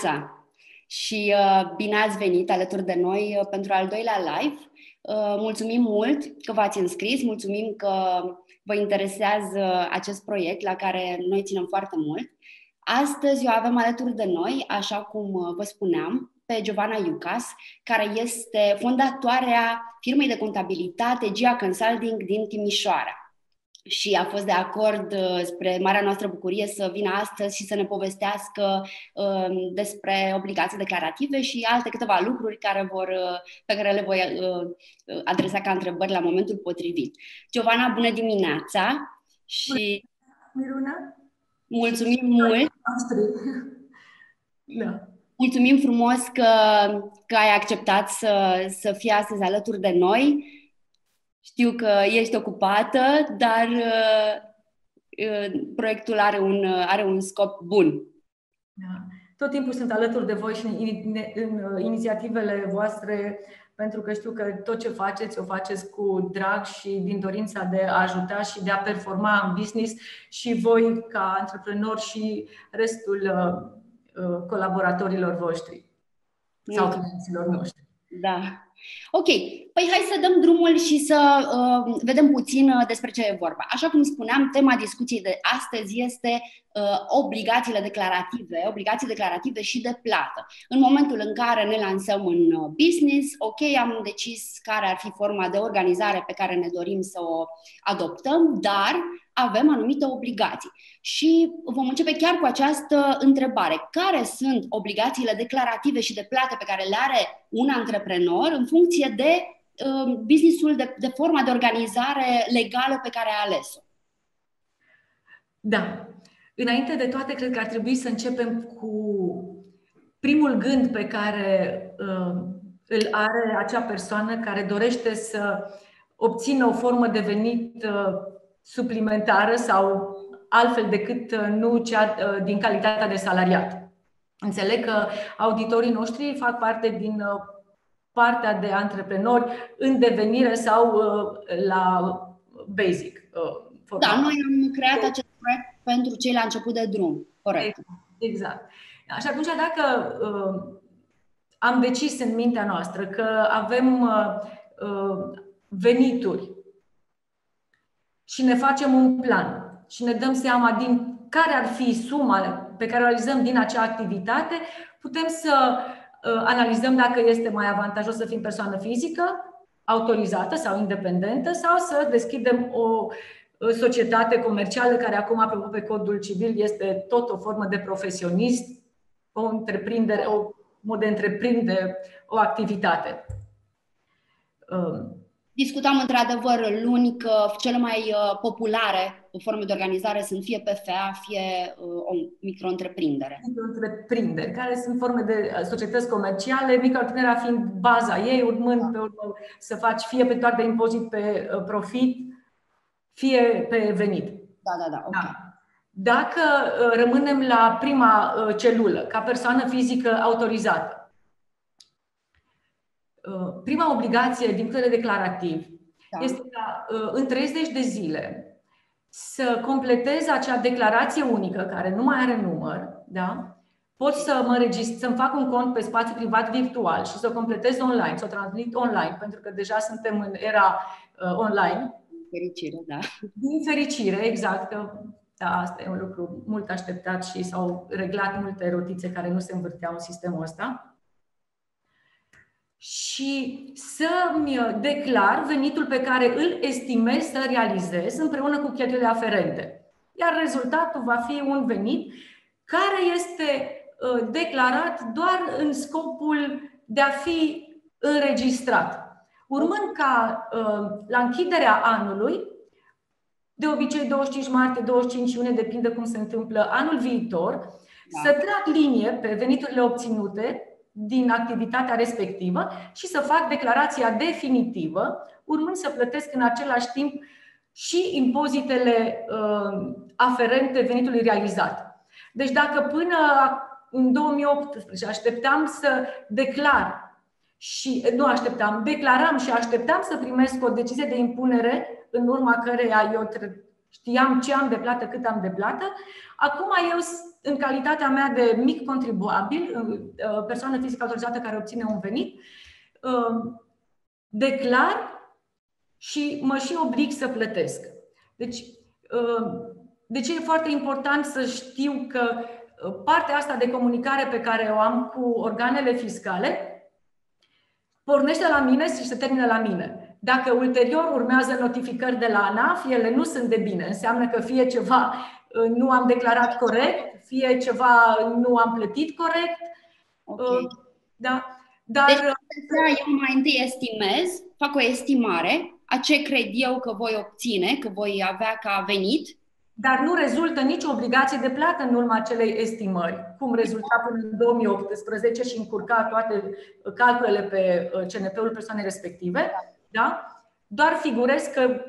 Bună dimineața și uh, bine ați venit alături de noi uh, pentru al doilea live. Uh, mulțumim mult că v-ați înscris, mulțumim că vă interesează acest proiect la care noi ținem foarte mult. Astăzi o avem alături de noi, așa cum uh, vă spuneam, pe Giovanna Iucas, care este fondatoarea firmei de contabilitate Gia Consulting din Timișoara și a fost de acord uh, spre marea noastră bucurie să vină astăzi și să ne povestească uh, despre obligații declarative și alte câteva lucruri care vor, uh, pe care le voi adresa ca întrebări la momentul potrivit. Giovanna, bună dimineața! Și Miruna? Mulțumim mult! Da. Mulțumim frumos că, că ai acceptat să, să fii astăzi alături de noi știu că ești ocupată, dar uh, uh, proiectul are un, uh, are un scop bun. Da. Tot timpul sunt alături de voi și în, în, în inițiativele voastre, pentru că știu că tot ce faceți, o faceți cu drag și din dorința de a ajuta și de a performa în business și voi ca antreprenori și restul uh, colaboratorilor voștri sau clienților noștri. Da. Ok, păi hai să dăm drumul și să uh, vedem puțin uh, despre ce e vorba. Așa cum spuneam, tema discuției de astăzi este uh, obligațiile declarative, obligații declarative și de plată. În momentul în care ne lansăm în uh, business, ok, am decis care ar fi forma de organizare pe care ne dorim să o adoptăm, dar avem anumite obligații. Și vom începe chiar cu această întrebare. Care sunt obligațiile declarative și de plată pe care le are un antreprenor în funcție de uh, businessul, de, de forma de organizare legală pe care a ales-o? Da. Înainte de toate, cred că ar trebui să începem cu primul gând pe care uh, îl are acea persoană care dorește să obțină o formă de venit uh, suplimentară sau altfel decât uh, nu cea uh, din calitatea de salariat. Înțeleg că auditorii noștri fac parte din uh, partea de antreprenori în devenire sau la basic. Da, noi am creat acest proiect pentru cei la început de drum. Corect. Exact. Și atunci, dacă am decis în mintea noastră că avem venituri și ne facem un plan și ne dăm seama din care ar fi suma pe care o realizăm din acea activitate, putem să uh, analizăm dacă este mai avantajos să fim persoană fizică, autorizată sau independentă, sau să deschidem o societate comercială care acum, apropo pe codul civil, este tot o formă de profesionist, o întreprindere, o mod de întreprinde o activitate. Um, Discutam într-adevăr luni că cele mai uh, populare forme de organizare sunt fie PFA, fie uh, o micro-întreprindere. Micro-întreprinderi, care sunt forme de uh, societăți comerciale, micro fiind baza ei, urmând da. pe urmă să faci fie pe doar de impozit pe profit, fie pe venit. Da, da, da. Okay. da. Dacă rămânem la prima celulă, ca persoană fizică autorizată, Uh, prima obligație din punct de declarativ da. este ca uh, în 30 de zile să completez acea declarație unică care nu mai are număr, da? pot să mă registrez, să-mi fac un cont pe spațiu privat virtual și să o completez online, să o transmit online, pentru că deja suntem în era uh, online. Din fericire, da. Din fericire, exact. Că, da, asta e un lucru mult așteptat și s-au reglat multe rotițe care nu se învârteau în sistemul ăsta și să-mi declar venitul pe care îl estimez să realizez împreună cu cheltuielile aferente. Iar rezultatul va fi un venit care este uh, declarat doar în scopul de a fi înregistrat. Urmând ca uh, la închiderea anului, de obicei 25 martie, 25 iunie, depinde cum se întâmplă anul viitor, da. să trag linie pe veniturile obținute din activitatea respectivă și să fac declarația definitivă, urmând să plătesc în același timp și impozitele uh, aferente venitului realizat. Deci dacă până în 2018 așteptam să declar și nu așteptam, declaram și așteptam să primesc o decizie de impunere în urma căreia eu știam ce am de plată, cât am de plată. Acum eu, în calitatea mea de mic contribuabil, uh, persoană fizică autorizată care obține un venit, uh, declar și mă și oblig să plătesc. Deci, uh, de ce e foarte important să știu că partea asta de comunicare pe care o am cu organele fiscale pornește la mine și se termină la mine. Dacă ulterior urmează notificări de la ANAF, ele nu sunt de bine. Înseamnă că fie ceva uh, nu am declarat corect, fie ceva nu am plătit corect. Okay. Uh, da. Dar... Deci, eu mai întâi estimez, fac o estimare a ce cred eu că voi obține, că voi avea ca venit, dar nu rezultă nicio obligație de plată în urma acelei estimări, cum rezulta până în 2018 și încurca toate calculele pe uh, CNP-ul persoanei respective. Da? Doar figurez că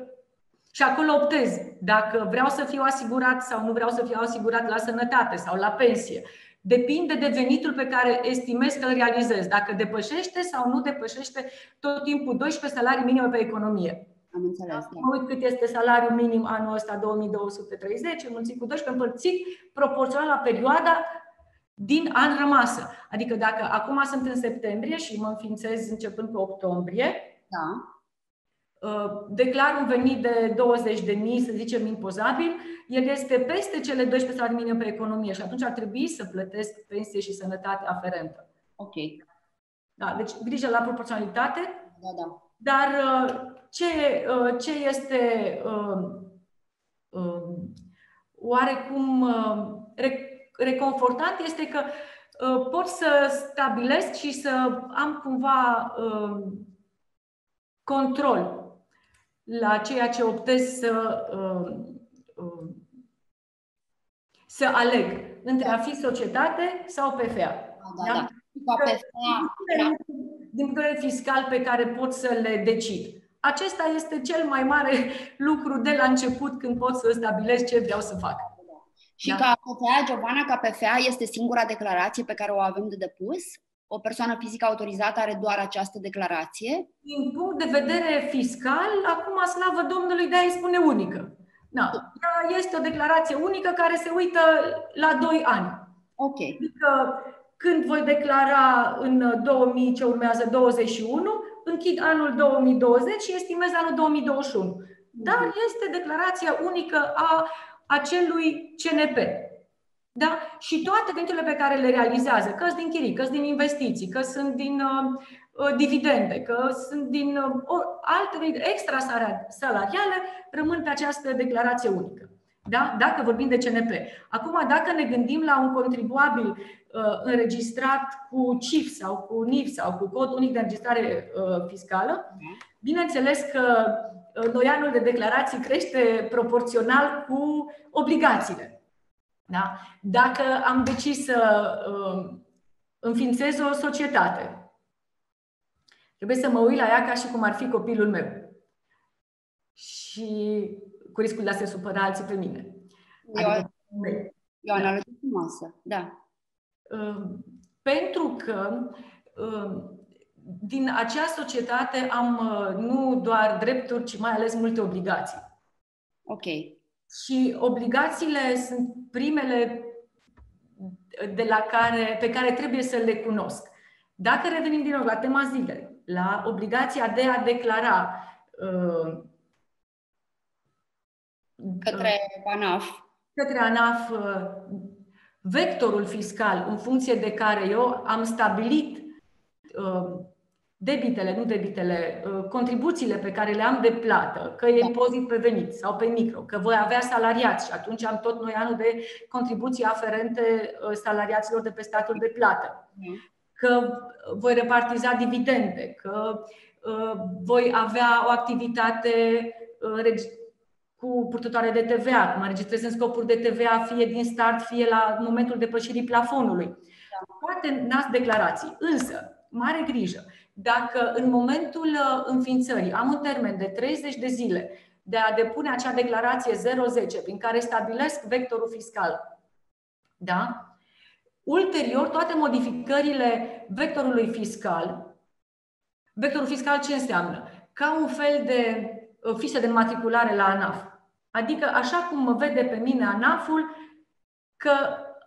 și acolo optez dacă vreau să fiu asigurat sau nu vreau să fiu asigurat la sănătate sau la pensie. Depinde de venitul pe care estimez că îl realizez. Dacă depășește sau nu depășește tot timpul 12 salarii minime pe economie. Am înțeles. Da. Mă uit cât este salariul minim anul ăsta 2230, înmulțit cu 12, împărțit proporțional la perioada din an rămasă. Adică dacă acum sunt în septembrie și mă înființez începând cu octombrie, da. Uh, declar un venit de 20 de mii, să zicem, impozabil, el este peste cele 12 salarii minim pe economie și atunci ar trebui să plătesc pensie și sănătate aferentă. Ok. Da, deci grijă la proporționalitate. Da, da. Dar uh, ce, uh, ce este oarecum reconfortant este că pot să stabilesc și să am cumva control la ceea ce optez să, uh, uh, să aleg între a fi societate sau PFA. Da, da, da. da. PFA, din punct de vedere fiscal pe care pot să le decid. Acesta este cel mai mare lucru de la început când pot să stabilesc ce vreau să fac. Și da. ca PFA, Giovanna, ca PFA este singura declarație pe care o avem de depus? O persoană fizică autorizată are doar această declarație? Din punct de vedere fiscal, acum, slavă Domnului, de a spune unică. Da. Este o declarație unică care se uită la 2 ani. Ok. Adică când voi declara în 2000 ce urmează 21, închid anul 2020 și estimez anul 2021. Dar mhm. este declarația unică a acelui CNP. Da? Și toate veniturile pe care le realizează, că sunt din chirii, că sunt din investiții, că sunt din uh, uh dividende, că sunt din uh, alte extra salariale, rămân pe această declarație unică. Da? Dacă vorbim de CNP. Acum, dacă ne gândim la un contribuabil uh, înregistrat cu CIF sau cu NIF sau cu cod unic de înregistrare uh, fiscală, bineînțeles că uh, noianul de declarații crește proporțional cu obligațiile. Da? Dacă am decis să uh, înființez o societate, trebuie să mă uit la ea ca și cum ar fi copilul meu. Și cu riscul de a se supăra alții pe mine. E adică, o, e o analogie frumoasă, da. Uh, pentru că uh, din acea societate am uh, nu doar drepturi, ci mai ales multe obligații. Ok. Și obligațiile sunt primele de la care, pe care trebuie să le cunosc. Dacă revenim din nou la tema zilei, la obligația de a declara uh, către ANAF, către ANAF uh, vectorul fiscal în funcție de care eu am stabilit uh, debitele, nu debitele, uh, contribuțiile pe care le am de plată, că e da. impozit pe venit sau pe micro, că voi avea salariați și atunci am tot noi anul de contribuții aferente uh, salariaților de pe statul de plată, da. că voi repartiza dividende, că uh, voi avea o activitate cu purtătoare de TVA, mă înregistrez în scopuri de TVA fie din start, fie la momentul depășirii plafonului. Da. Toate nas declarații. Însă, mare grijă, dacă în momentul uh, înființării am un termen de 30 de zile de a depune acea declarație 010 prin care stabilesc vectorul fiscal, da? Ulterior, toate modificările vectorului fiscal, vectorul fiscal ce înseamnă? Ca un fel de uh, fișă de matriculare la ANAF. Adică, așa cum mă vede pe mine ANAF-ul, că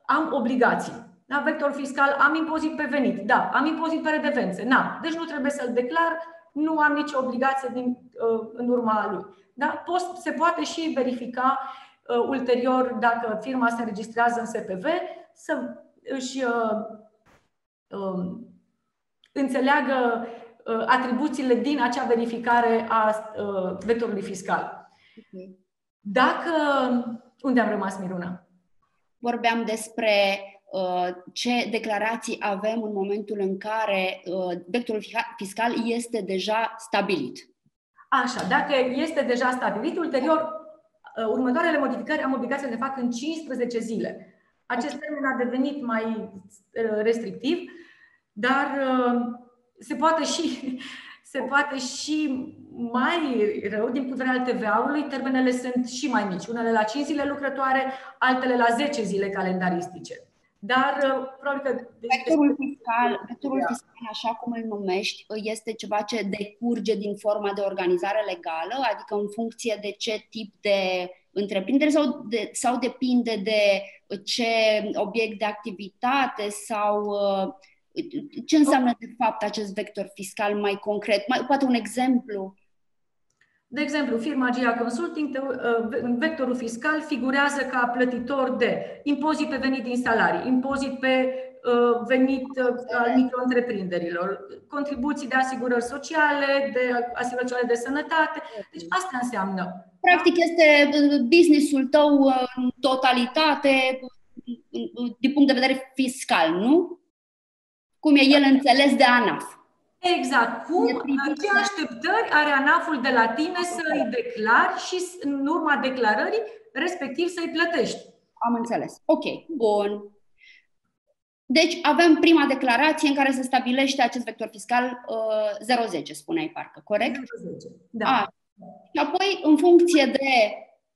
am obligații. Da, vector fiscal, am impozit pe venit, da, am impozit pe redevențe, na, deci nu trebuie să-l declar, nu am nicio obligație din, uh, în urma lui. Da? Post, se poate și verifica uh, ulterior dacă firma se înregistrează în SPV să își uh, uh, înțeleagă uh, atribuțiile din acea verificare a uh, vectorului fiscal. Dacă. Unde am rămas, Miruna? Vorbeam despre uh, ce declarații avem în momentul în care uh, vectorul fiscal este deja stabilit. Așa, dacă este deja stabilit, ulterior, uh, următoarele modificări am obligația să le fac în 15 zile. Acest termen a devenit mai restrictiv, dar se poate și, se poate și mai rău, din punct de vedere al TVA-ului, termenele sunt și mai mici. Unele la 5 zile lucrătoare, altele la 10 zile calendaristice. Dar, uh, probabil că. Vectorul fiscal, vectorul fiscal, așa cum îl numești, este ceva ce decurge din forma de organizare legală, adică în funcție de ce tip de întreprindere sau, de, sau depinde de ce obiect de activitate sau uh, ce înseamnă de fapt acest vector fiscal mai concret? Mai, poate un exemplu? De exemplu, firma GIA Consulting, în uh, vectorul fiscal figurează ca plătitor de impozit pe venit din salarii, impozit pe uh, venit uh, al micro-întreprinderilor, contribuții de asigurări sociale, de asigurări sociale de sănătate. Deci asta înseamnă. Practic este businessul tău în totalitate din punct de vedere fiscal, nu? cum e el înțeles de ANAF. Exact. Cum, ce așteptări are ANAF-ul de la tine să îi declari și în urma declarării, respectiv să-i plătești? Am înțeles. Ok, bun. Deci avem prima declarație în care se stabilește acest vector fiscal uh, 0,10, spuneai parcă, corect? 0,10, da. A, și apoi, în funcție de...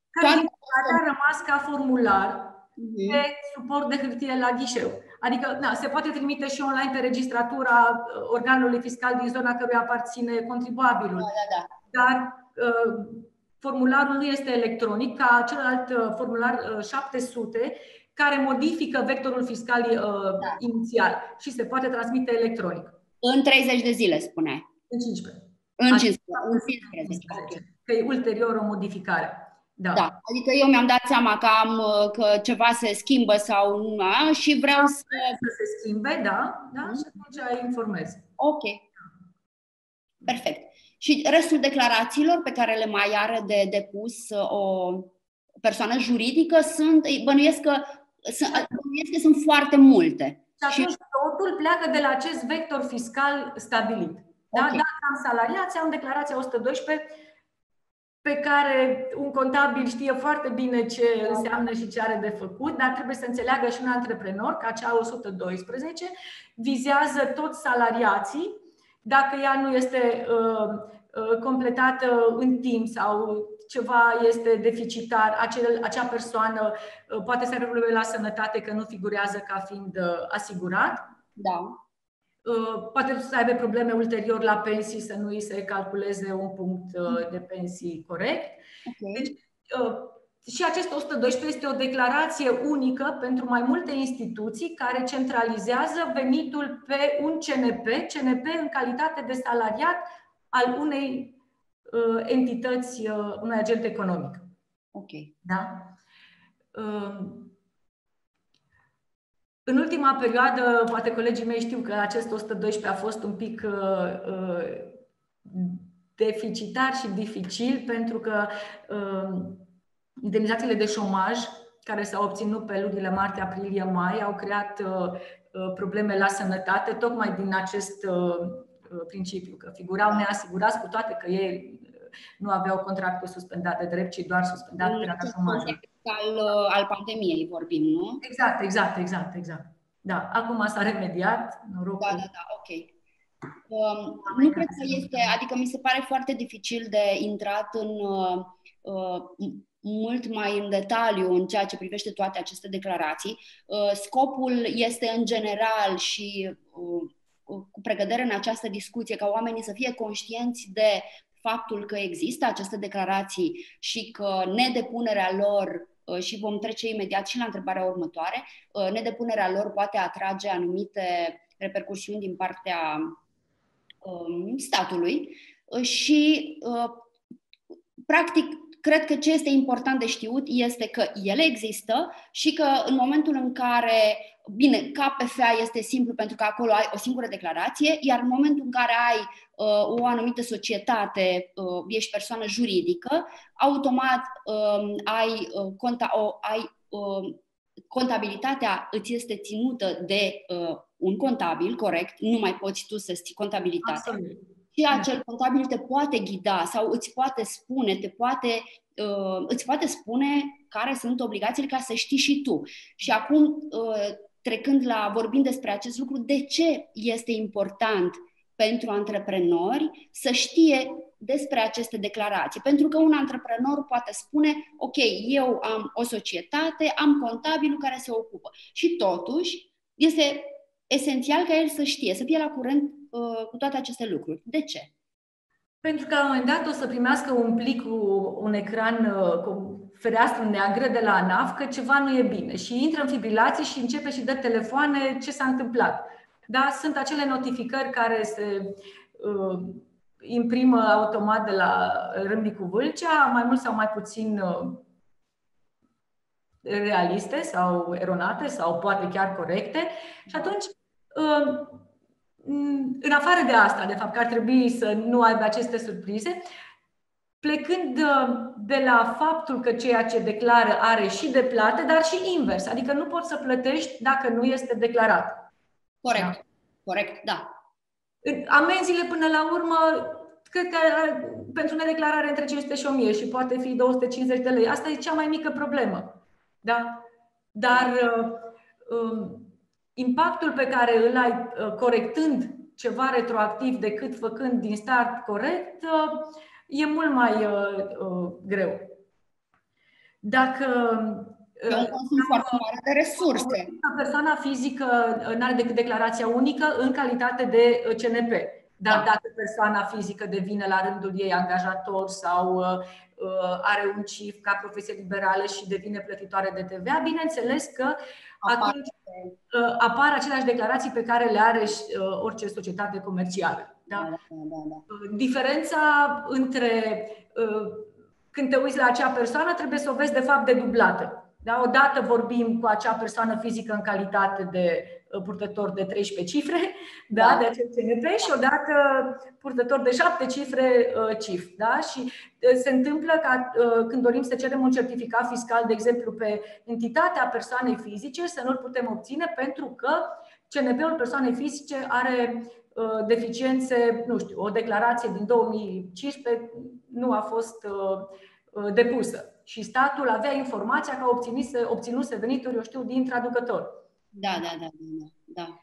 Care toate... a rămas ca formular uh-huh. pe suport de hârtie la ghișeu. Adică na, se poate trimite și online pe registratura uh, organului fiscal din zona căruia aparține contribuabilul. Da, da, da. Dar uh, formularul nu este electronic, ca celălalt uh, formular uh, 700, care modifică vectorul fiscal uh, da. inițial și se poate transmite electronic. În 30 de zile, spuneai. În 15. În 15. În 15. 15. Okay. Că e ulterior o modificare. Da. da. Adică eu mi-am dat seama că am că ceva se schimbă sau nu și vreau să... Să se schimbe, da, da, și atunci informez. Ok. Perfect. Și restul declarațiilor pe care le mai are de depus o persoană juridică sunt, bănuiesc că, bănuiesc că sunt foarte multe. Și atunci totul pleacă de la acest vector fiscal stabilit. Da? Okay. Dacă am salariați, am declarația 112 pe care un contabil știe foarte bine ce înseamnă și ce are de făcut, dar trebuie să înțeleagă și un antreprenor că acea 112 vizează toți salariații. Dacă ea nu este uh, uh, completată în timp sau ceva este deficitar, acel, acea persoană uh, poate să aibă probleme la sănătate că nu figurează ca fiind uh, asigurat. Da. Uh, poate să aibă probleme ulterior la pensii, să nu îi se calculeze un punct uh, de pensii corect. Okay. Deci, uh, și acest 112 este o declarație unică pentru mai multe instituții care centralizează venitul pe un CNP, CNP în calitate de salariat al unei entități, unui agent economic. Ok. Da? În ultima perioadă, poate colegii mei știu că acest 112 a fost un pic uh, uh, deficitar și dificil pentru că uh, indemnizațiile de șomaj care s-au obținut pe lunile martie, aprilie, mai au creat uh, uh, probleme la sănătate tocmai din acest uh, principiu, că figurau neasigurați cu toate că ei nu aveau contractul suspendat de drept, ci doar suspendat pe perioada șomajului al, uh, al pandemiei vorbim, nu? Exact, exact, exact, exact. Da, acum s-a remediat, norocul. Da, da, da, ok. Um, nu cred că este, adică mi se pare foarte dificil de intrat în uh, uh, mult mai în detaliu în ceea ce privește toate aceste declarații. Uh, scopul este în general și uh, cu pregădere în această discuție ca oamenii să fie conștienți de faptul că există aceste declarații și că nedepunerea lor uh, și vom trece imediat și la întrebarea următoare, uh, nedepunerea lor poate atrage anumite repercursiuni din partea um, statului. Și practic cred că ce este important de știut este că ele există și că în momentul în care, bine, KPFA este simplu pentru că acolo ai o singură declarație, iar în momentul în care ai uh, o anumită societate, uh, ești persoană juridică, automat uh, ai, uh, conta, o, ai uh, contabilitatea îți este ținută de uh, un contabil, corect, nu mai poți tu să ții contabilitatea. Absolut și acel contabil te poate ghida sau îți poate spune, te poate, uh, îți poate spune care sunt obligațiile ca să știi și tu. Și acum, uh, trecând la, vorbind despre acest lucru, de ce este important pentru antreprenori să știe despre aceste declarații. Pentru că un antreprenor poate spune, ok, eu am o societate, am contabilul care se ocupă. Și totuși, este esențial ca el să știe, să fie la curent uh, cu toate aceste lucruri. De ce? Pentru că la un moment dat o să primească un plic cu un ecran uh, cu fereastră neagră de la ANAF că ceva nu e bine și intră în fibrilație și începe și dă telefoane ce s-a întâmplat. Da, sunt acele notificări care se uh, imprimă automat de la Râmnicu Vâlcea, mai mult sau mai puțin uh, realiste sau eronate sau poate chiar corecte și atunci uh, în afară de asta, de fapt că ar trebui să nu aibă aceste surprize, plecând uh, de la faptul că ceea ce declară are și de plată, dar și invers. Adică nu poți să plătești dacă nu este declarat. Corect. Da. Corect, da. Amenziile până la urmă, cred că uh, pentru nedeclarare între 500 și 1000 și poate fi 250 de lei. Asta e cea mai mică problemă. Da? Dar uh, um, impactul pe care îl ai uh, corectând ceva retroactiv decât făcând din start corect uh, e mult mai uh, greu. Dacă E un consum foarte mare de resurse. Persoana fizică nu are decât declarația unică în calitate de CNP. Dar da. dacă persoana fizică devine la rândul ei angajator sau uh, are un CIF ca profesie liberală și devine plătitoare de TVA, bineînțeles că atunci uh, apar aceleași declarații pe care le are uh, orice societate comercială. Da? Da, da, da, da. Uh, diferența între când te uiți la acea persoană trebuie să o vezi de fapt dedublată. Da? Odată vorbim cu acea persoană fizică în calitate de purtător de 13 cifre, da, da. de acel CNP și odată purtător de 7 cifre CIF. Da? Și se întâmplă ca când dorim să cerem un certificat fiscal, de exemplu, pe entitatea persoanei fizice, să nu-l putem obține pentru că CNP-ul persoanei fizice are deficiențe, nu știu, o declarație din 2015 nu a fost depusă și statul avea informația că obținuse, obținuse venituri, eu știu, din traducător. Da, da, da, da. da.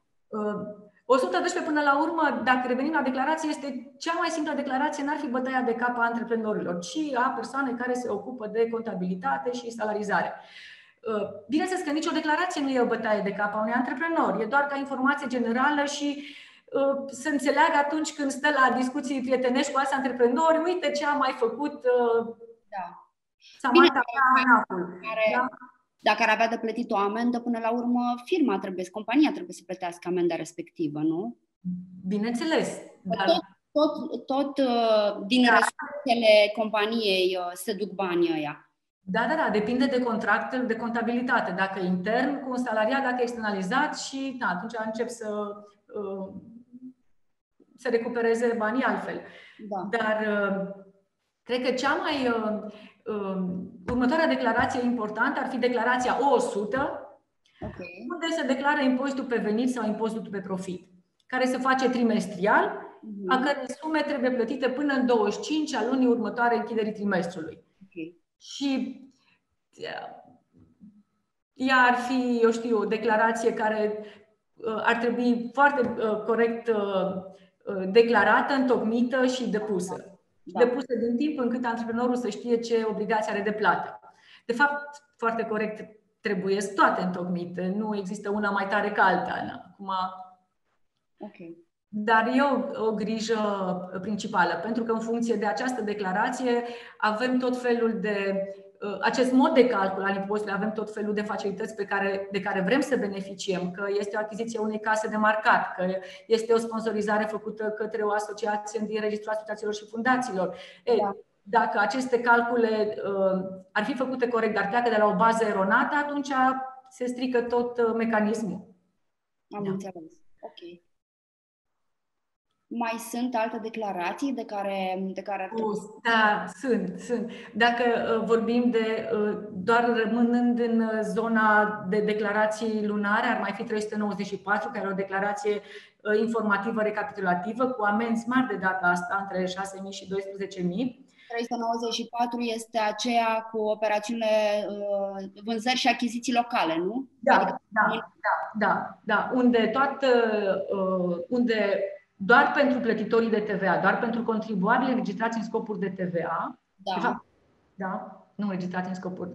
112 uh, până la urmă, dacă revenim la declarație, este cea mai simplă declarație, n-ar fi bătaia de cap a antreprenorilor, ci a persoanei care se ocupă de contabilitate și salarizare. Uh, bineînțeles că nicio declarație nu e o bătaie de cap a unui antreprenor, e doar ca informație generală și uh, să înțeleagă atunci când stă la discuții prietenești cu alți antreprenori, uite ce am mai făcut. Da. Bine, care, care, da? Dacă ar avea de plătit o amendă, până la urmă firma trebuie, compania trebuie să plătească amenda respectivă, nu? Bineînțeles. Dar... Tot, tot, tot uh, din da. resursele companiei uh, se duc banii ăia. Da, da, da, depinde de contractul de contabilitate. Dacă e intern cu un salariat, dacă e externalizat și da, atunci încep să uh, să recupereze banii altfel. Da. Dar uh, cred că cea mai uh, Um, următoarea declarație importantă ar fi declarația O100, okay. unde se declară impozitul pe venit sau impozitul pe profit, care se face trimestrial, uh-huh. a cărei sume trebuie plătite până în 25 a lunii următoare închiderii trimestrului. Okay. Și ea ar fi, eu știu, o declarație care uh, ar trebui foarte uh, corect uh, declarată, întocmită și depusă da. depuse din timp încât antreprenorul să știe ce obligație are de plată. De fapt, foarte corect, trebuie toate întocmite. Nu există una mai tare ca alta. Acum... Ok. Dar e o, o grijă principală, pentru că în funcție de această declarație avem tot felul de uh, acest mod de calcul al impozitului, avem tot felul de facilități pe care, de care vrem să beneficiem, că este o achiziție a unei case de marcat, că este o sponsorizare făcută către o asociație din Registrul Asociațiilor și Fundațiilor. Ei, da. Dacă aceste calcule uh, ar fi făcute corect, dar pleacă de la o bază eronată, atunci se strică tot uh, mecanismul. Am da. înțeles. Ok. Mai sunt alte declarații de care, de care ar trebui? Da, sunt, sunt. Dacă uh, vorbim de uh, doar rămânând în uh, zona de declarații lunare, ar mai fi 394, care e o declarație uh, informativă recapitulativă cu amenzi mari de data asta, între 6.000 și 12.000. 394 este aceea cu operațiunile uh, vânzări și achiziții locale, nu? Da, adică, da, da, da, da, unde toată, uh, unde doar pentru plătitorii de TVA, doar pentru contribuabili registrați în scopuri de TVA, da, de fapt, da nu registrați în scopuri,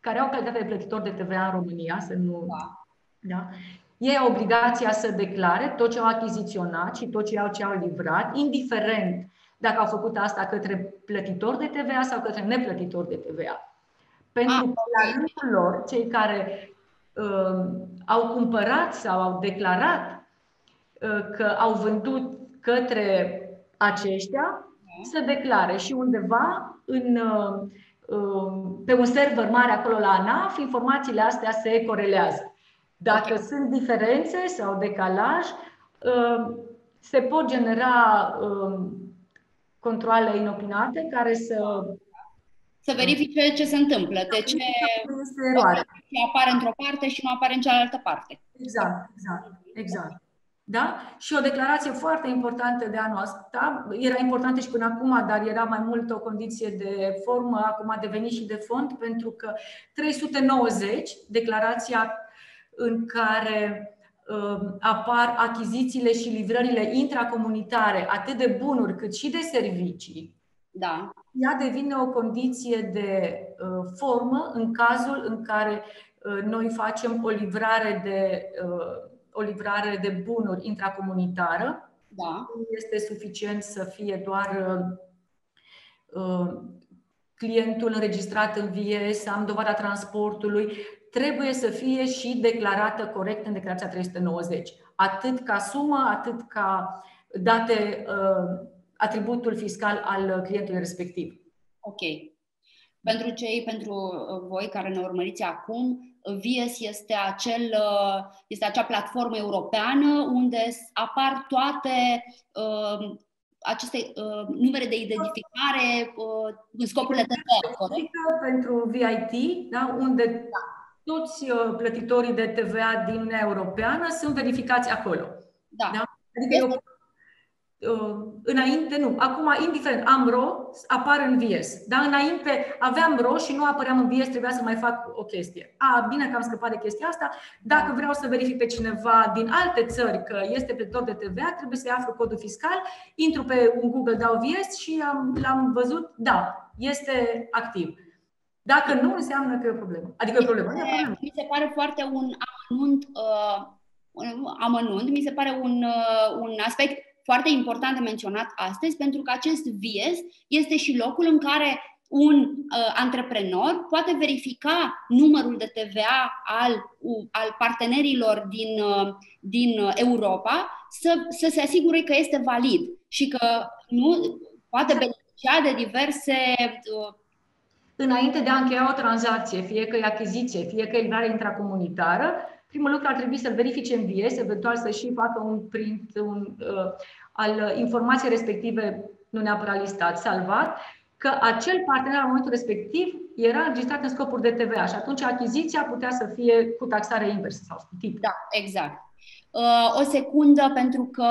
care au calitate de plătitor de TVA în România, să nu. Da. Da? Ei au obligația să declare tot ce au achiziționat și tot ce au, ce au livrat, indiferent dacă au făcut asta către plătitor de TVA sau către neplătitor de TVA. Pentru ah, că la rândul lor, cei care uh, au cumpărat sau au declarat Uh, că au vândut către aceștia să declare și undeva în, uh, uh, pe un server mare acolo la ANAF, informațiile astea se corelează. Dacă okay. sunt diferențe sau decalaj, se pot genera controle inopinate care să să verifice ce se întâmplă, de ce apare într-o parte și nu apare în cealaltă parte. Exact, exact, exact. Da? Și o declarație foarte importantă de anul ăsta, era importantă și până acum, dar era mai mult o condiție de formă, acum a devenit și de fond, pentru că 390, declarația în care uh, apar achizițiile și livrările intracomunitare, atât de bunuri cât și de servicii, da. ea devine o condiție de uh, formă în cazul în care uh, noi facem o livrare de uh, o livrare de bunuri intracomunitară. Da. Nu este suficient să fie doar uh, uh clientul înregistrat în VS, am dovada transportului, trebuie să fie și declarată corect în declarația 390. Atât ca sumă, atât ca date, uh, atributul fiscal al clientului respectiv. Ok. Pentru cei, pentru uh, voi care ne urmăriți acum, VIES este, acel, uh, este acea platformă europeană unde apar toate uh, aceste uh, numere de identificare uh, în scopurile de corect? Pentru VIT, da, unde da. toți uh, plătitorii de TVA din Uniunea Europeană sunt verificați acolo. Da. da? Adică este... eu Uh, înainte, nu, acum, indiferent, am RO, apar în VS. Dar înainte aveam RO și nu apăream în VS, trebuia să mai fac o chestie. A, bine că am scăpat de chestia asta. Dacă vreau să verific pe cineva din alte țări că este plătitor de TVA, trebuie să-i aflu codul fiscal, intru pe un Google, dau VS și am, l-am văzut, da, este activ. Dacă nu, înseamnă că e o problemă. Adică e o problemă. Mi se pare foarte un amănunt, uh, un amănunt, mi se pare un, uh, un aspect foarte important de menționat astăzi, pentru că acest VIES este și locul în care un uh, antreprenor poate verifica numărul de TVA al, uh, al partenerilor din, uh, din Europa să, să se asigure că este valid și că nu poate beneficia de diverse. Uh, Înainte de a încheia o tranzacție, fie că e achiziție, fie că e livrare intracomunitară, primul lucru ar trebui să verifice în VS, eventual să și facă un print un, uh, al informației respective, nu neapărat listat, salvat, că acel partener la momentul respectiv era înregistrat în scopuri de TVA și atunci achiziția putea să fie cu taxare inversă sau tip. Da, exact. Uh, o secundă pentru că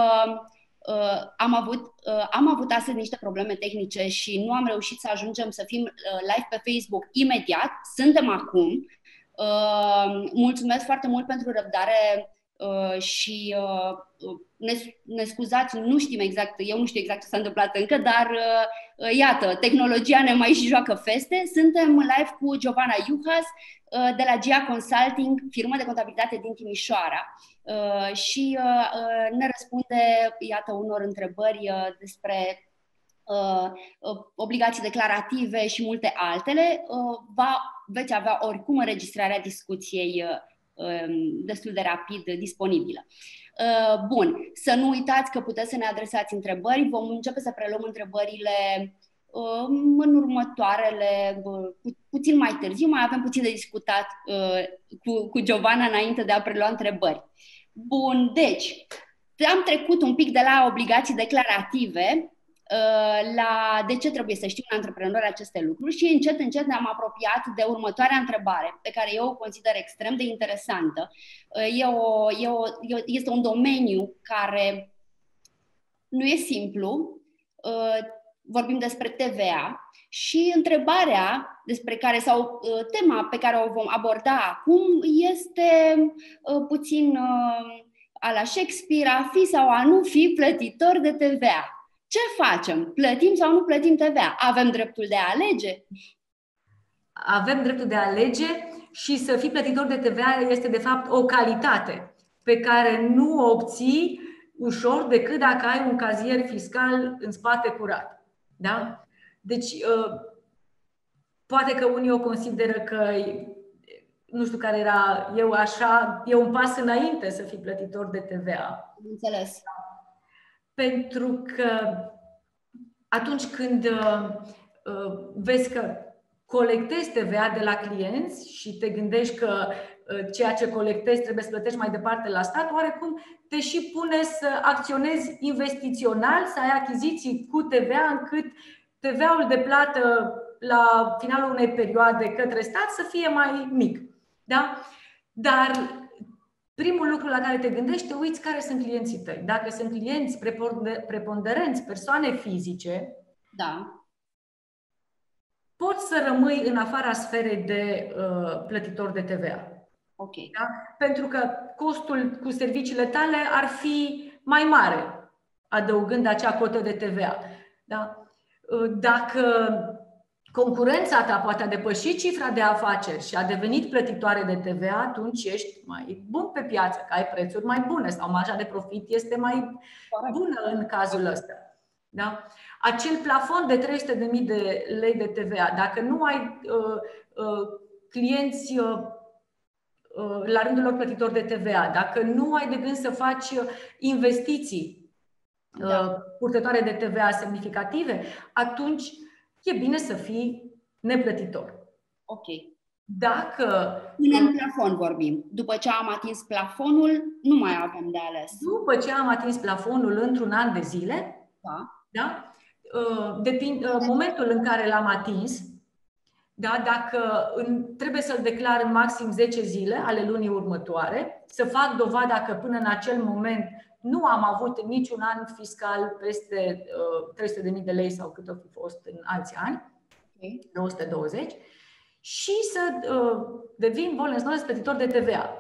uh, am, avut, uh, am avut astăzi niște probleme tehnice și nu am reușit să ajungem să fim uh, live pe Facebook imediat. Suntem acum. Uh, mulțumesc foarte mult pentru răbdare Uh, și uh, ne, ne scuzați, nu știm exact, eu nu știu exact ce s-a întâmplat încă, dar uh, uh iată, tehnologia ne mai și joacă feste. Suntem live cu Giovanna Iuhas uh, de la GIA Consulting, firmă de contabilitate din Timișoara uh, și uh, uh, ne răspunde, iată, unor întrebări uh, despre uh, uh, obligații declarative și multe altele. Uh, va, veți avea oricum înregistrarea discuției uh, Um, destul de rapid disponibilă. Uh, bun, să nu uitați că puteți să ne adresați întrebări. Vom începe să preluăm întrebările um, în următoarele, pu- puțin mai târziu, mai avem puțin de discutat uh, cu, cu Giovanna înainte de a prelua întrebări. Bun, deci, am trecut un pic de la obligații declarative Uh, la de ce trebuie să știu un antreprenor aceste lucruri și încet, încet ne-am apropiat de următoarea întrebare, pe care eu o consider extrem de interesantă. Uh, e o, e o, este un domeniu care nu e simplu, uh, vorbim despre TVA și întrebarea despre care sau tema pe care o vom aborda acum este puțin a la Shakespeare, a fi sau a nu fi plătitor de TVA. Ce facem? Plătim sau nu plătim TVA? Avem dreptul de a alege? Avem dreptul de a alege și să fii plătitor de TVA este de fapt o calitate pe care nu o obții ușor decât dacă ai un cazier fiscal în spate curat. Da? Deci, uh, poate că unii o consideră că nu știu care era, eu așa, e un pas înainte să fii plătitor de TVA. Înțeles pentru că atunci când uh, uh, vezi că colectezi TVA de la clienți și te gândești că uh, ceea ce colectezi trebuie să plătești mai departe la stat, oarecum te și pune să acționezi investițional, să ai achiziții cu TVA, încât TVA-ul de plată la finalul unei perioade către stat să fie mai mic. Da? Dar primul lucru la care te gândești, te uiți care sunt clienții tăi. Dacă sunt clienți preponderenți, persoane fizice, da. poți să rămâi în afara sferei de uh, plătitor de TVA. Ok. Da? Pentru că costul cu serviciile tale ar fi mai mare, adăugând acea cotă de TVA. Da? Uh, dacă concurența ta poate a depășit cifra de afaceri și a devenit plătitoare de TVA, atunci ești mai bun pe piață, că ai prețuri mai bune sau marja de profit este mai bună în cazul ăsta. Da? Acel plafon de 300.000 de lei de TVA, dacă nu ai uh, uh, clienți uh, uh, la rândul lor plătitori de TVA, dacă nu ai de gând să faci investiții uh, da. purtătoare de TVA semnificative, atunci e bine să fii neplătitor. Ok. Dacă. În plafon vorbim. După ce am atins plafonul, nu mai avem de ales. După ce am atins plafonul într-un an de zile, da. Da? Uh, depind, uh, momentul în care l-am atins, da? dacă în, trebuie să-l declar în maxim 10 zile ale lunii următoare, să fac dovada că până în acel moment nu am avut niciun an fiscal peste uh, 300.000 de lei sau cât o fi fost în alți ani, okay. 220, și să uh, devin volens knowledge plătitor de TVA.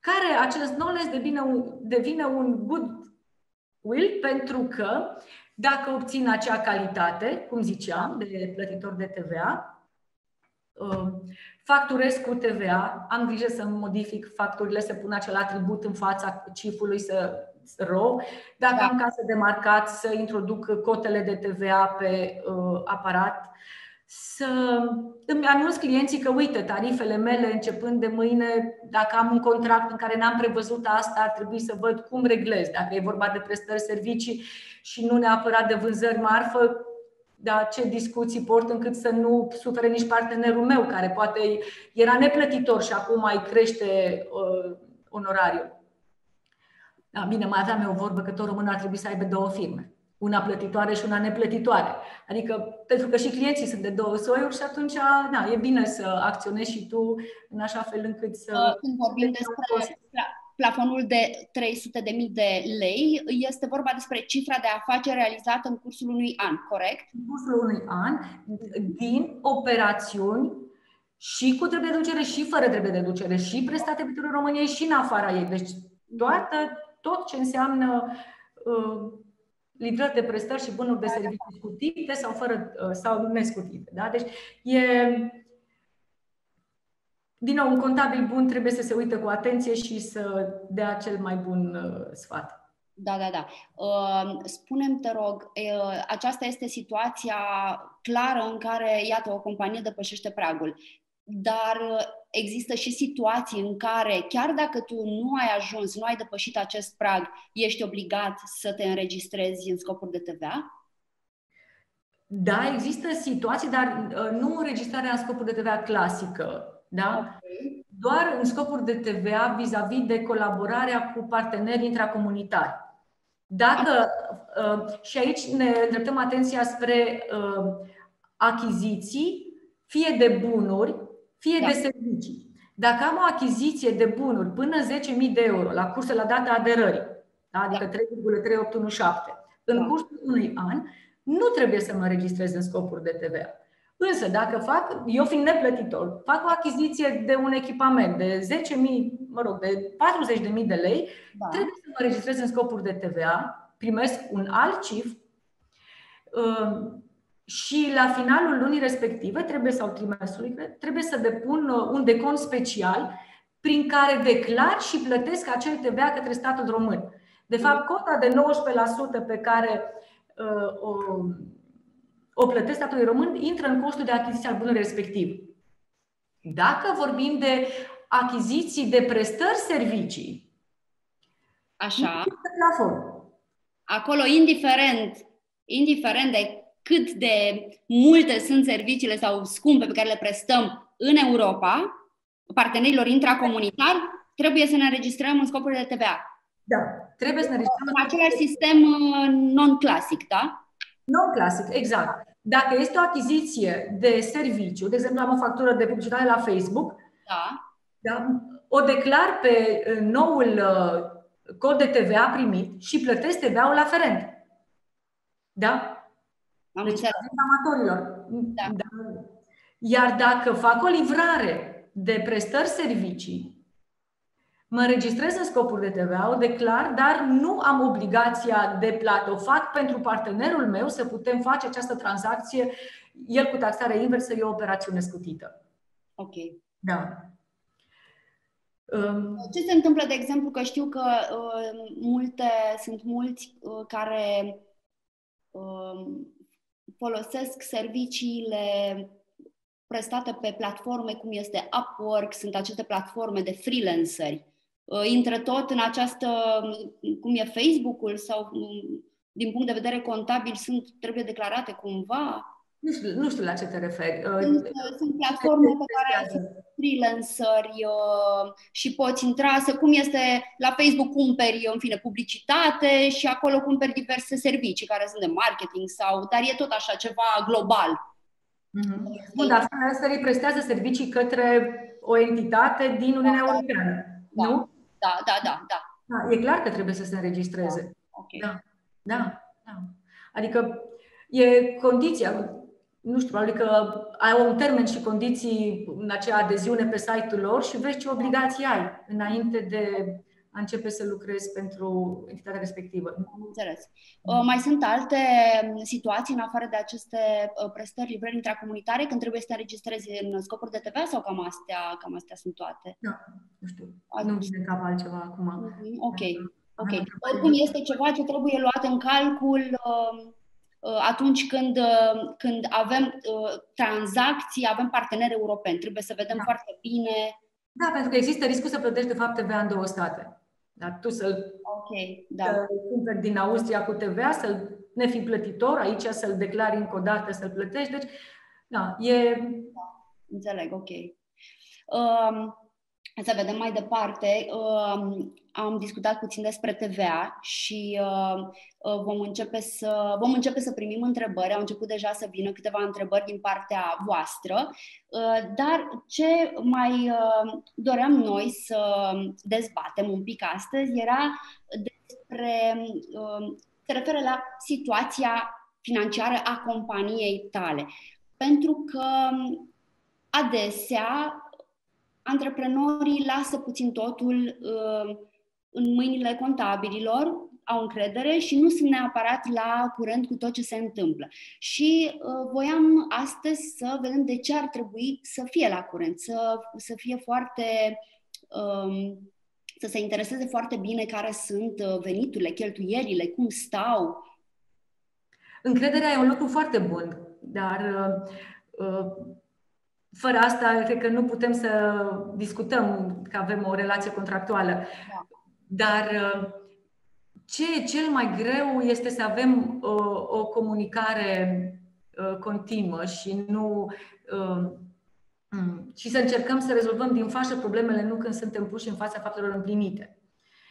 Care acest knowledge devine un, devine un good will pentru că dacă obțin acea calitate, cum ziceam, de plătitor de TVA, uh, facturez cu TVA, am grijă să modific facturile, să pun acel atribut în fața cifului, să ro. Dacă da. am casă de marcat, să introduc cotele de TVA pe uh, aparat, să îmi anunț clienții că, uite, tarifele mele începând de mâine, dacă am un contract în care n-am prevăzut asta, ar trebui să văd cum reglez. Dacă e vorba de prestări servicii și nu neapărat de vânzări marfă, da, ce discuții port încât să nu sufere nici partenerul meu, care poate era neplătitor și acum mai crește uh, onorariul. Da, bine, mai aveam eu o vorbă că tot român ar trebui să aibă două firme. Una plătitoare și una neplătitoare. Adică, pentru că și clienții sunt de două soiuri și atunci, da, e bine să acționezi și tu în așa fel încât să... Uh, când vorbim despre plafonul de 300.000 de lei, este vorba despre cifra de afaceri realizată în cursul unui an, corect? În cursul unui an, din operațiuni și cu trebuie de deducere și fără trebuie de deducere și prestate pentru României și în afara ei. Deci toată, tot ce înseamnă uh, livrări de prestări și bunuri de servicii scutite sau, fără, uh, sau nescutite. Da? Deci e, din nou, un contabil bun trebuie să se uite cu atenție și să dea cel mai bun uh, sfat. Da, da, da. Uh, spune-mi, te rog, uh, aceasta este situația clară în care, iată, o companie depășește pragul. Dar există și situații în care, chiar dacă tu nu ai ajuns, nu ai depășit acest prag, ești obligat să te înregistrezi în scopuri de TVA? Da, există situații, dar nu înregistrarea în scopuri de TVA clasică. Da? Okay. Doar în scopuri de TVA vis-a-vis de colaborarea cu parteneri intracomunitari. Dacă, uh, și aici ne îndreptăm atenția spre uh, achiziții, fie de bunuri, fie da. de servicii. Dacă am o achiziție de bunuri până 10.000 de euro la cursul la data aderării, da? adică da. 3,3817, în da. cursul unui an, nu trebuie să mă registrez în scopuri de TVA. Însă, dacă fac, eu fiind neplătitor, fac o achiziție de un echipament de 10.000, mă rog, de 40.000 de lei, da. trebuie să mă registrez în scopuri de TVA, primesc un alt CIF um, și la finalul lunii respective, trebuie sau trimestrului, trebuie să depun uh, un decont special prin care declar și plătesc acel TVA către statul român. De fapt, cota de 19% pe care uh, o o plătesc statului român, intră în costul de achiziție al bunului respectiv. Dacă vorbim de achiziții de prestări servicii, Așa. Plafon. Acolo, indiferent, indiferent de cât de multe sunt serviciile sau scumpe pe care le prestăm în Europa, partenerilor intracomunitari, trebuie să ne înregistrăm în scopuri de TVA. Da, trebuie să ne înregistrăm. În același sistem uh, non-clasic, da? Non-clasic, exact. Dacă este o achiziție de serviciu, de exemplu, am o factură de publicitate la Facebook, da. Da, o declar pe uh, noul uh, cod de TVA primit și plătesc TVA-ul aferent. Da? Am deci, amatorilor. Da. da. Iar dacă fac o livrare de prestări servicii, mă înregistrez în scopuri de TVA, o declar, dar nu am obligația de plată. O fac pentru partenerul meu să putem face această tranzacție, el cu taxare inversă, e o operațiune scutită. Ok. Da. Um, Ce se întâmplă, de exemplu, că știu că uh, multe, sunt mulți uh, care uh, folosesc serviciile prestate pe platforme cum este Upwork, sunt aceste platforme de freelanceri Uh, intră tot în această, cum e Facebook-ul sau um, din punct de vedere contabil sunt, trebuie declarate cumva? Nu știu, nu știu la ce te referi. Uh, sunt, uh, sunt platforme pe care sunt freelanceri și poți intra, să cum este la Facebook cumperi, în fine, publicitate și acolo cumperi diverse servicii care sunt de marketing sau, dar e tot așa ceva global. Mm-hmm. Bun, dar freelancerii prestează servicii către o entitate din Uniunea da, Europeană, da. nu? Da, da, da, da. da. E clar că trebuie să se înregistreze. Da. Okay. Da, da, da. Adică e condiția, nu știu, probabil că ai un termen și condiții în acea adeziune pe site-ul lor și vezi ce obligații ai înainte de a începe să lucrezi pentru entitatea respectivă. Am înțeles. Uh, mai sunt alte um, situații în afară de aceste uh, prestări livrări intracomunitare când trebuie să te înregistrezi în scopuri de TVA sau cam astea, cam astea sunt toate? Da, nu știu. Nu vine cap altceva acum. Mm-hmm. Ok. Ok. Oricum este ceva ce trebuie luat în calcul um, uh, atunci când, când avem tranzacții, avem parteneri europeni. Trebuie să vedem da. foarte bine. Da, pentru că există riscul să plătești de fapt TVA în două state. Dar tu să-l okay, da. cumperi din Austria cu TVA, să-l nefi plătitor, aici să-l declari încă o dată, să-l plătești. Deci, da, e... Da, înțeleg, ok. Um, să vedem mai departe. Am discutat puțin despre TVA și uh, uh, vom începe să, vom începe să primim întrebări. Au început deja să vină câteva întrebări din partea voastră, uh, dar ce mai doream noi să dezbatem un pic astăzi era despre, se referă la situația financiară a companiei tale. Pentru că adesea antreprenorii lasă puțin totul uh, în mâinile contabililor, au încredere și nu sunt neapărat la curent cu tot ce se întâmplă. Și uh, voiam astăzi să vedem de ce ar trebui să fie la curent, să, să fie foarte. Um, să se intereseze foarte bine care sunt uh, veniturile, cheltuielile, cum stau. Încrederea e un lucru foarte bun, dar uh, uh, fără asta cred că nu putem să discutăm că avem o relație contractuală. Da. Dar uh, ce e cel mai greu este să avem uh, o comunicare uh, continuă și nu uh, și să încercăm să rezolvăm din fașă problemele nu când suntem puși în fața faptelor împlinite.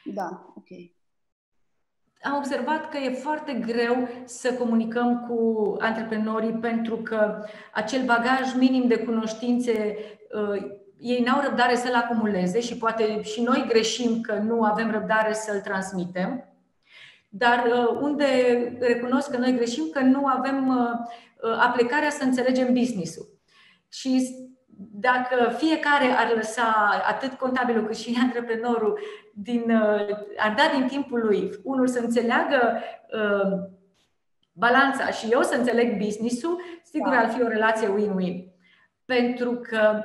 Da, ok. Am observat că e foarte greu să comunicăm cu antreprenorii pentru că acel bagaj minim de cunoștințe uh, ei n-au răbdare să-l acumuleze și poate și noi greșim că nu avem răbdare să-l transmitem. Dar uh, unde recunosc că noi greșim, că nu avem uh, uh, aplicarea să înțelegem business-ul. Și dacă fiecare ar lăsa, atât contabilul cât și antreprenorul, din, ar da din timpul lui, unul să înțeleagă balanța și eu să înțeleg business-ul, sigur da. ar fi o relație win-win. Pentru că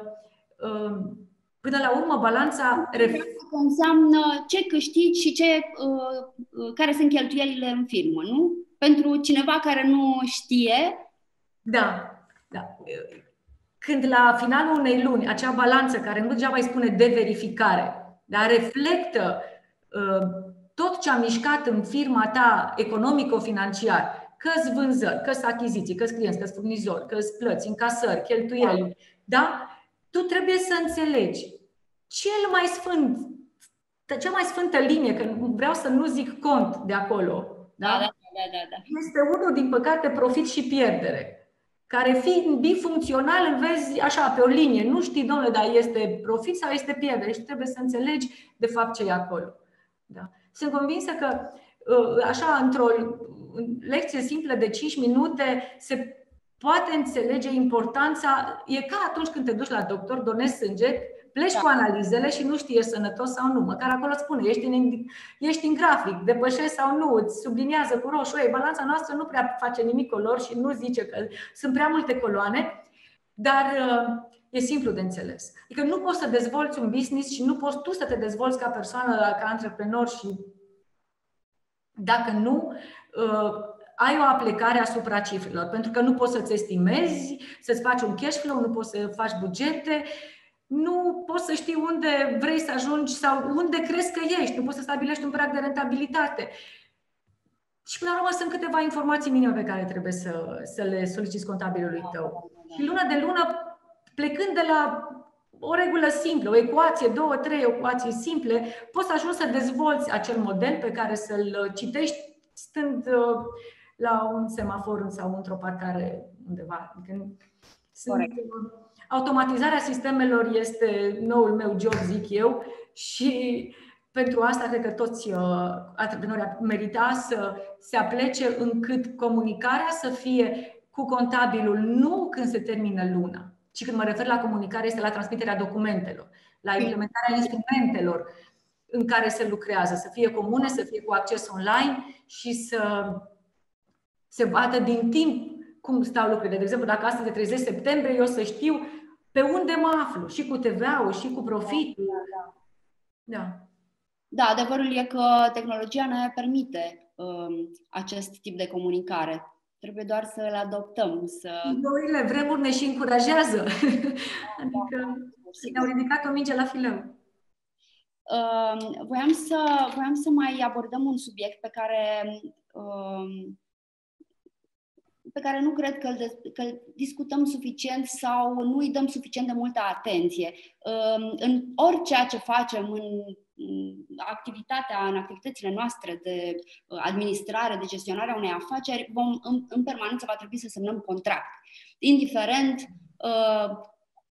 Până la urmă, balanța înseamnă ce câștigi și ce, uh, uh, care sunt cheltuielile în firmă, nu? Pentru cineva care nu știe. Da, da. Când la finalul unei luni, acea balanță care nu degeaba îi spune de verificare, dar reflectă uh, tot ce a mișcat în firma ta economico-financiar, că-s vânzări, că-s achiziții, că-s clienți, că-s furnizori, că-s plăți, încasări, cheltuieli, da? Tu trebuie să înțelegi cel mai sfânt, cea mai sfântă linie, că vreau să nu zic cont de acolo, da? Da, da, da, da, da. este unul, din păcate, profit și pierdere care fiind bifuncțional îl vezi așa pe o linie. Nu știi, domnule, dar este profit sau este pierdere și trebuie să înțelegi de fapt ce e acolo. Da. Sunt convinsă că uh, așa, într-o lecție simplă de 5 minute se poate înțelege importanța. E ca atunci când te duci la doctor, donezi sânge, Pleci da. cu analizele și nu știi ești sănătos sau nu. Măcar acolo spune, ești în, ești în grafic, depășești sau nu, îți subliniază cu roșu. Ei, balanța noastră nu prea face nimic color și nu zice că sunt prea multe coloane, dar uh, e simplu de înțeles. Adică nu poți să dezvolți un business și nu poți tu să te dezvolți ca persoană, ca antreprenor și dacă nu, uh, ai o aplicare asupra cifrelor, pentru că nu poți să-ți estimezi, să-ți faci un cash flow, nu poți să faci bugete, nu poți să știi unde vrei să ajungi sau unde crezi că ești. Nu poți să stabilești un prag de rentabilitate. Și până la urmă sunt câteva informații minime pe care trebuie să, să le soliciți contabilului tău. Și lună de lună, plecând de la o regulă simplă, o ecuație, două, trei ecuații simple, poți să ajungi să dezvolți acel model pe care să-l citești stând uh, la un semafor sau într-o parcare undeva. Adică sunt, Corect Automatizarea sistemelor este noul meu job, zic eu, și pentru asta cred că toți uh, antreprenorii ar merita să se aplece încât comunicarea să fie cu contabilul nu când se termină luna, ci când mă refer la comunicare este la transmiterea documentelor, la implementarea instrumentelor în care se lucrează, să fie comune, să fie cu acces online și să se vadă din timp cum stau lucrurile. De exemplu, dacă astăzi e 30 septembrie, eu să știu pe unde mă aflu, și cu TVA-ul, și cu profitul. Da, da. da. Da, adevărul e că tehnologia ne permite um, acest tip de comunicare. Trebuie doar să îl adoptăm. Să... Noile vremuri ne și încurajează. Da, adică da, ne-au ridicat o minge la fileu. Uh, voiam, să, voiam să mai abordăm un subiect pe care uh, pe care nu cred că îl, că îl discutăm suficient sau nu îi dăm suficient de multă atenție. În orice ce facem, în activitatea, în activitățile noastre de uh, administrare, de gestionare a unei afaceri, vom, în, în permanență va trebui să semnăm contract. Indiferent uh,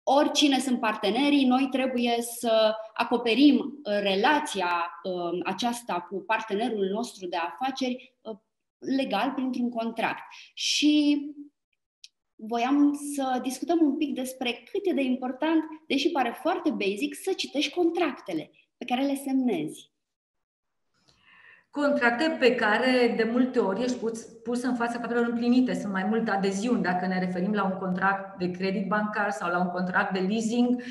oricine sunt partenerii, noi trebuie să acoperim uh, relația aceasta cu partenerul nostru de afaceri legal printr-un contract. Și voiam să discutăm un pic despre cât e de important, deși pare foarte basic, să citești contractele pe care le semnezi. Contracte pe care de multe ori ești pus, pus în fața faptelor împlinite. Sunt mai multe adeziuni dacă ne referim la un contract de credit bancar sau la un contract de leasing,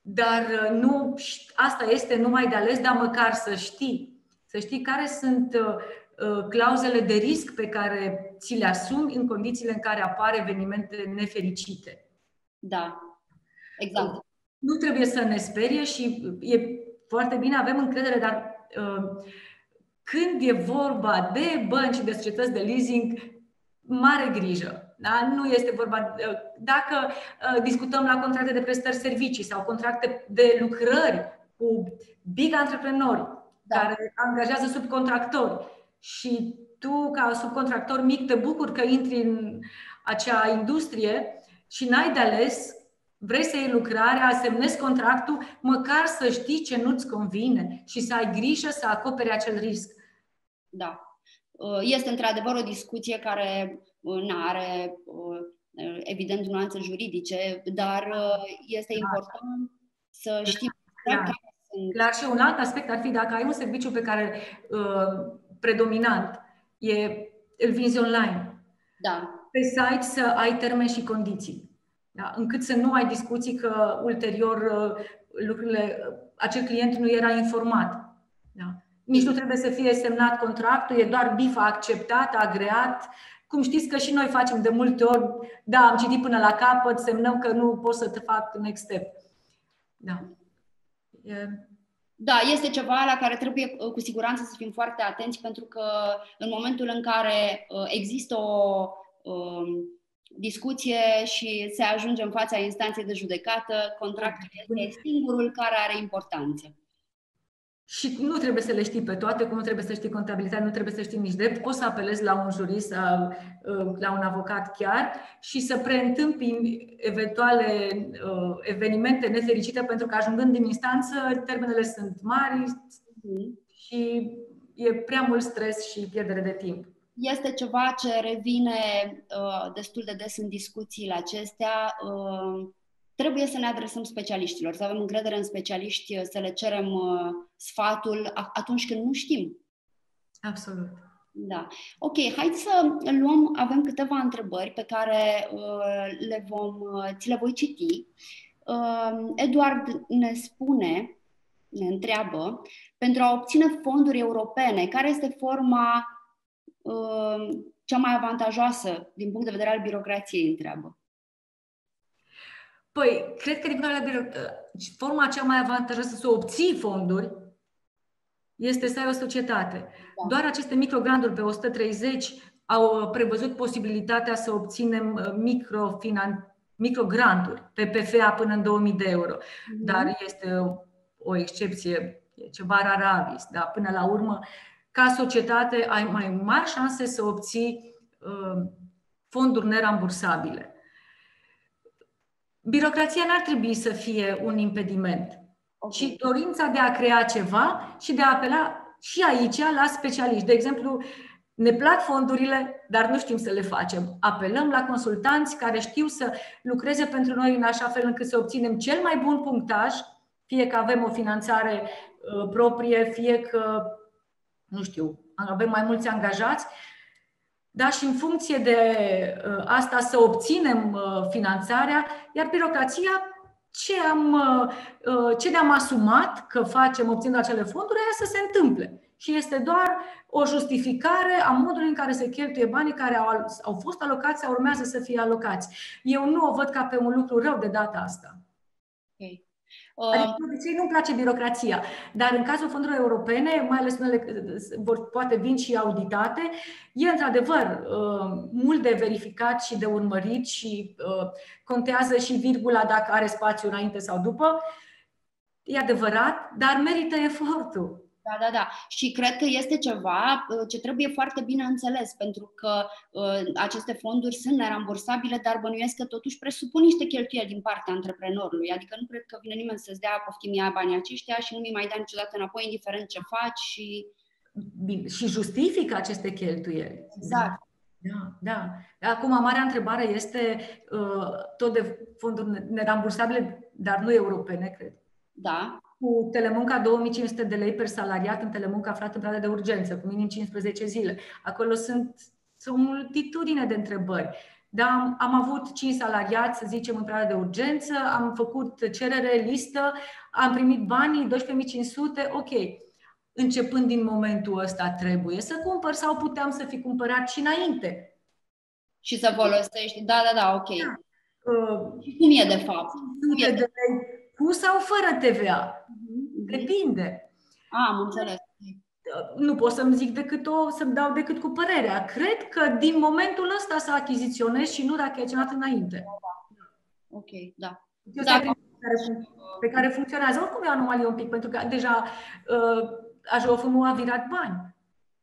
dar uh, nu, asta este numai de ales, dar măcar să știi. Să știi care sunt uh, uh, clauzele de risc pe care ți le asumi în condițiile în care apar evenimente nefericite. Da, exact. Nu trebuie să ne sperie și e foarte bine, avem încredere, dar uh, când e vorba de bănci și de societăți de leasing, mare grijă. Da? Nu este vorba. Dacă uh, discutăm la contracte de prestări servicii sau contracte de lucrări cu big antreprenori da. care angajează subcontractori și tu, ca subcontractor mic, te bucuri că intri în acea industrie și n-ai de ales, vrei să iei lucrarea, semnezi contractul, măcar să știi ce nu-ți convine și să ai grijă să acoperi acel risc. Da. Uh, este într-adevăr o discuție care uh, nu are, uh, evident, nuanțe juridice, dar este da. important să știm clar. care sunt. Clar, și un alt aspect ar fi dacă ai un serviciu pe care uh, predominant e, îl vinzi online. Da. Pe site să ai termeni și condiții. Da? Încât să nu ai discuții că ulterior lucrurile, acel client nu era informat. Da? Nici nu trebuie să fie semnat contractul, e doar bifa acceptat, agreat. Cum știți că și noi facem de multe ori, da, am citit până la capăt, semnăm că nu pot să te fac next step. Da. E... Da, este ceva la care trebuie uh, cu siguranță să fim foarte atenți pentru că în momentul în care uh, există o um, discuție și se ajunge în fața instanței de judecată, contractul este singurul care are importanță. Și nu trebuie să le știi pe toate, cum nu trebuie să știi contabilitate, nu trebuie să știi nici drept. Poți să apelezi la un jurist sau uh, la un avocat chiar și să preîntâmpini eventuale uh, evenimente nefericite, pentru că ajungând în instanță, termenele sunt mari și e prea mult stres și pierdere de timp. Este ceva ce revine uh, destul de des în discuțiile acestea. Uh, trebuie să ne adresăm specialiștilor, să avem încredere în specialiști, să le cerem uh, sfatul atunci când nu știm. Absolut. Da. Ok, hai să luăm, avem câteva întrebări pe care uh, le vom, uh, ți le voi citi. Uh, Eduard ne spune, ne întreabă, pentru a obține fonduri europene, care este forma uh, cea mai avantajoasă din punct de vedere al birocrației, întreabă. Păi, cred că din punct de vedere uh, forma cea mai avantajoasă să obții fonduri este să ai o societate. Da. Doar aceste microgranturi pe 130 au uh, prevăzut posibilitatea să obținem uh, microfinan- microgranturi pe PFA până în 2000 de euro. Mm-hmm. Dar este o, o excepție, e ceva avis. Da? Până la urmă, ca societate, ai mai mari șanse să obții uh, fonduri nerambursabile. Birocrația n-ar trebui să fie un impediment, okay. ci dorința de a crea ceva și de a apela și aici la specialiști. De exemplu, ne plac fondurile, dar nu știm să le facem. Apelăm la consultanți care știu să lucreze pentru noi în așa fel încât să obținem cel mai bun punctaj, fie că avem o finanțare uh, proprie, fie că, nu știu, avem mai mulți angajați, da? și în funcție de uh, asta să obținem uh, finanțarea, iar birocrația ce, am, uh, ce ne-am asumat că facem obținând acele fonduri, aia să se întâmple. Și este doar o justificare a modului în care se cheltuie banii care au, au fost alocați sau urmează să fie alocați. Eu nu o văd ca pe un lucru rău de data asta. Okay. Adică, de obicei, nu-mi place birocrația. Dar în cazul fondurilor europene, mai ales unele vor, poate vin și auditate, e într-adevăr uh, mult de verificat și de urmărit și uh, contează și virgula dacă are spațiu înainte sau după. E adevărat, dar merită efortul. Da, da, da. Și cred că este ceva uh, ce trebuie foarte bine înțeles, pentru că uh, aceste fonduri sunt nerambursabile, dar bănuiesc că totuși presupun niște cheltuieli din partea antreprenorului. Adică nu cred că vine nimeni să-ți dea poftim ia banii aceștia și nu mi mai dai niciodată înapoi, indiferent ce faci și... Bine. Și justifică aceste cheltuieli. Exact. Da, da. Acum, marea întrebare este uh, tot de fonduri nerambursabile, dar nu europene, cred. Da cu telemunca 2500 de lei per salariat în telemunca aflat în perioada de urgență, cu minim 15 zile. Acolo sunt, sunt multitudine de întrebări. Da, am, am avut 5 salariați, să zicem, în perioada de urgență, am făcut cerere, listă, am primit banii, 12.500, ok. Începând din momentul ăsta trebuie să cumpăr sau puteam să fi cumpărat și înainte. Și să folosești, da, da, da, ok. Da. Uh, cum e de fapt? Cum e de lei cu sau fără TVA? Uh-huh. Depinde. Ah, am înțeles. Nu pot să-mi zic decât o, să-mi dau decât cu părerea. Cred că din momentul ăsta să achiziționez și nu dacă ai acționat înainte. Ok, da. Eu da. Pe, care, pe care funcționează. Oricum e anomalie un pic, pentru că deja uh, AJOF nu a virat bani.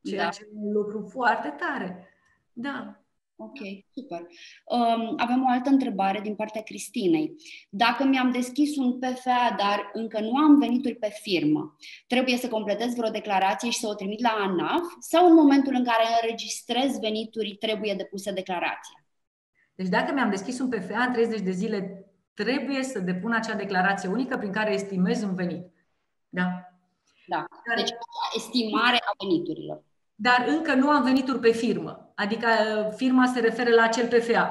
Ceea da. ce e un lucru foarte tare. Da. Ok, super. Um, avem o altă întrebare din partea Cristinei. Dacă mi-am deschis un PFA, dar încă nu am venituri pe firmă, trebuie să completez vreo declarație și să o trimit la ANAF sau în momentul în care înregistrez venituri trebuie depusă declarația? Deci dacă mi-am deschis un PFA în 30 de zile, trebuie să depun acea declarație unică prin care estimez un venit. Da? Da. Deci estimare a veniturilor dar încă nu am venituri pe firmă. Adică uh, firma se referă la acel PFA.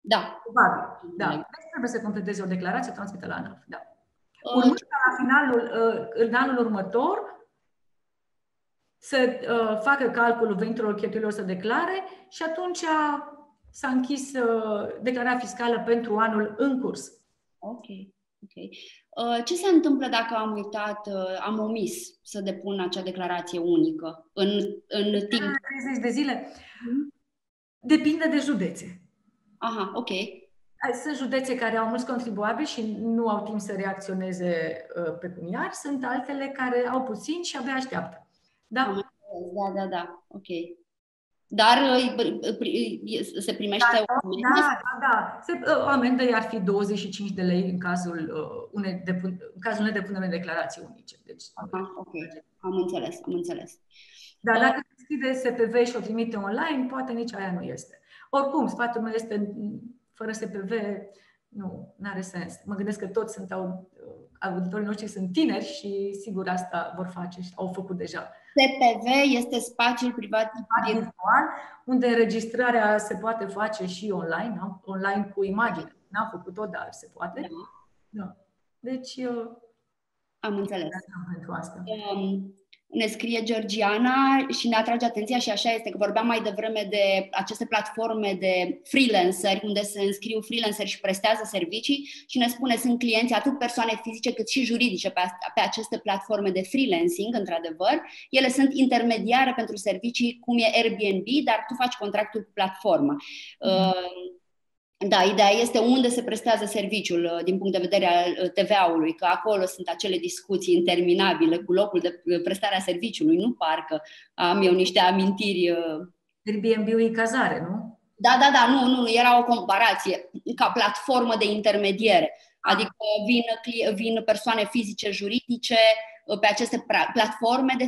Da. Probabil. Da. Deci trebuie să completeze o declarație, transmită la ANAF. Da. Uh, Urmând la finalul, uh, în anul următor, să facă calculul veniturilor cheltuielor să declare și atunci s-a închis declararea fiscală pentru anul în curs. Ok. Okay. Uh, ce se întâmplă dacă am uitat, uh, am omis să depun acea declarație unică în, în timp? 30 de zile? Mhm. Depinde de județe. Aha, ok. Sunt județe care au mulți contribuabili și nu au timp să reacționeze uh, pecuniar, sunt altele care au puțin și abia așteaptă. Da? Da, da, da, ok. Dar se primește da, o amendă? Da, da, da. Se, o amendă ar fi 25 de lei în cazul, uh, unei depun, în cazul nedepunerii declarații unice. Deci, Aha, ok. Am înțeles, am înțeles. Dar dacă deschide SPV și o trimite online, poate nici aia nu este. Oricum, sfatul meu este fără SPV, nu, nu are sens. Mă gândesc că toți sunt auditorii noștri sunt tineri și sigur asta vor face și au făcut deja. SPV este spațiul privat virtual, unde înregistrarea se poate face și online, nu? online cu imagine. N-am făcut-o, dar se poate. Da. da. Deci, am înțeles. Pentru asta. Um, ne scrie Georgiana și ne atrage atenția și așa este că vorbeam mai devreme de aceste platforme de freelanceri unde se înscriu freelanceri și prestează servicii și ne spune sunt clienți atât persoane fizice cât și juridice pe, pe aceste platforme de freelancing, într-adevăr. Ele sunt intermediare pentru servicii cum e Airbnb, dar tu faci contractul cu platforma. Mm. Uh, da, ideea este unde se prestează serviciul uh, din punct de vedere al uh, TVA-ului, că acolo sunt acele discuții interminabile cu locul de uh, prestare a serviciului, nu parcă am eu niște amintiri. Airbnb-ul e cazare, nu? Da, da, da, nu, nu, nu, era o comparație ca platformă de intermediere. Adică vin, vin persoane fizice, juridice pe aceste platforme de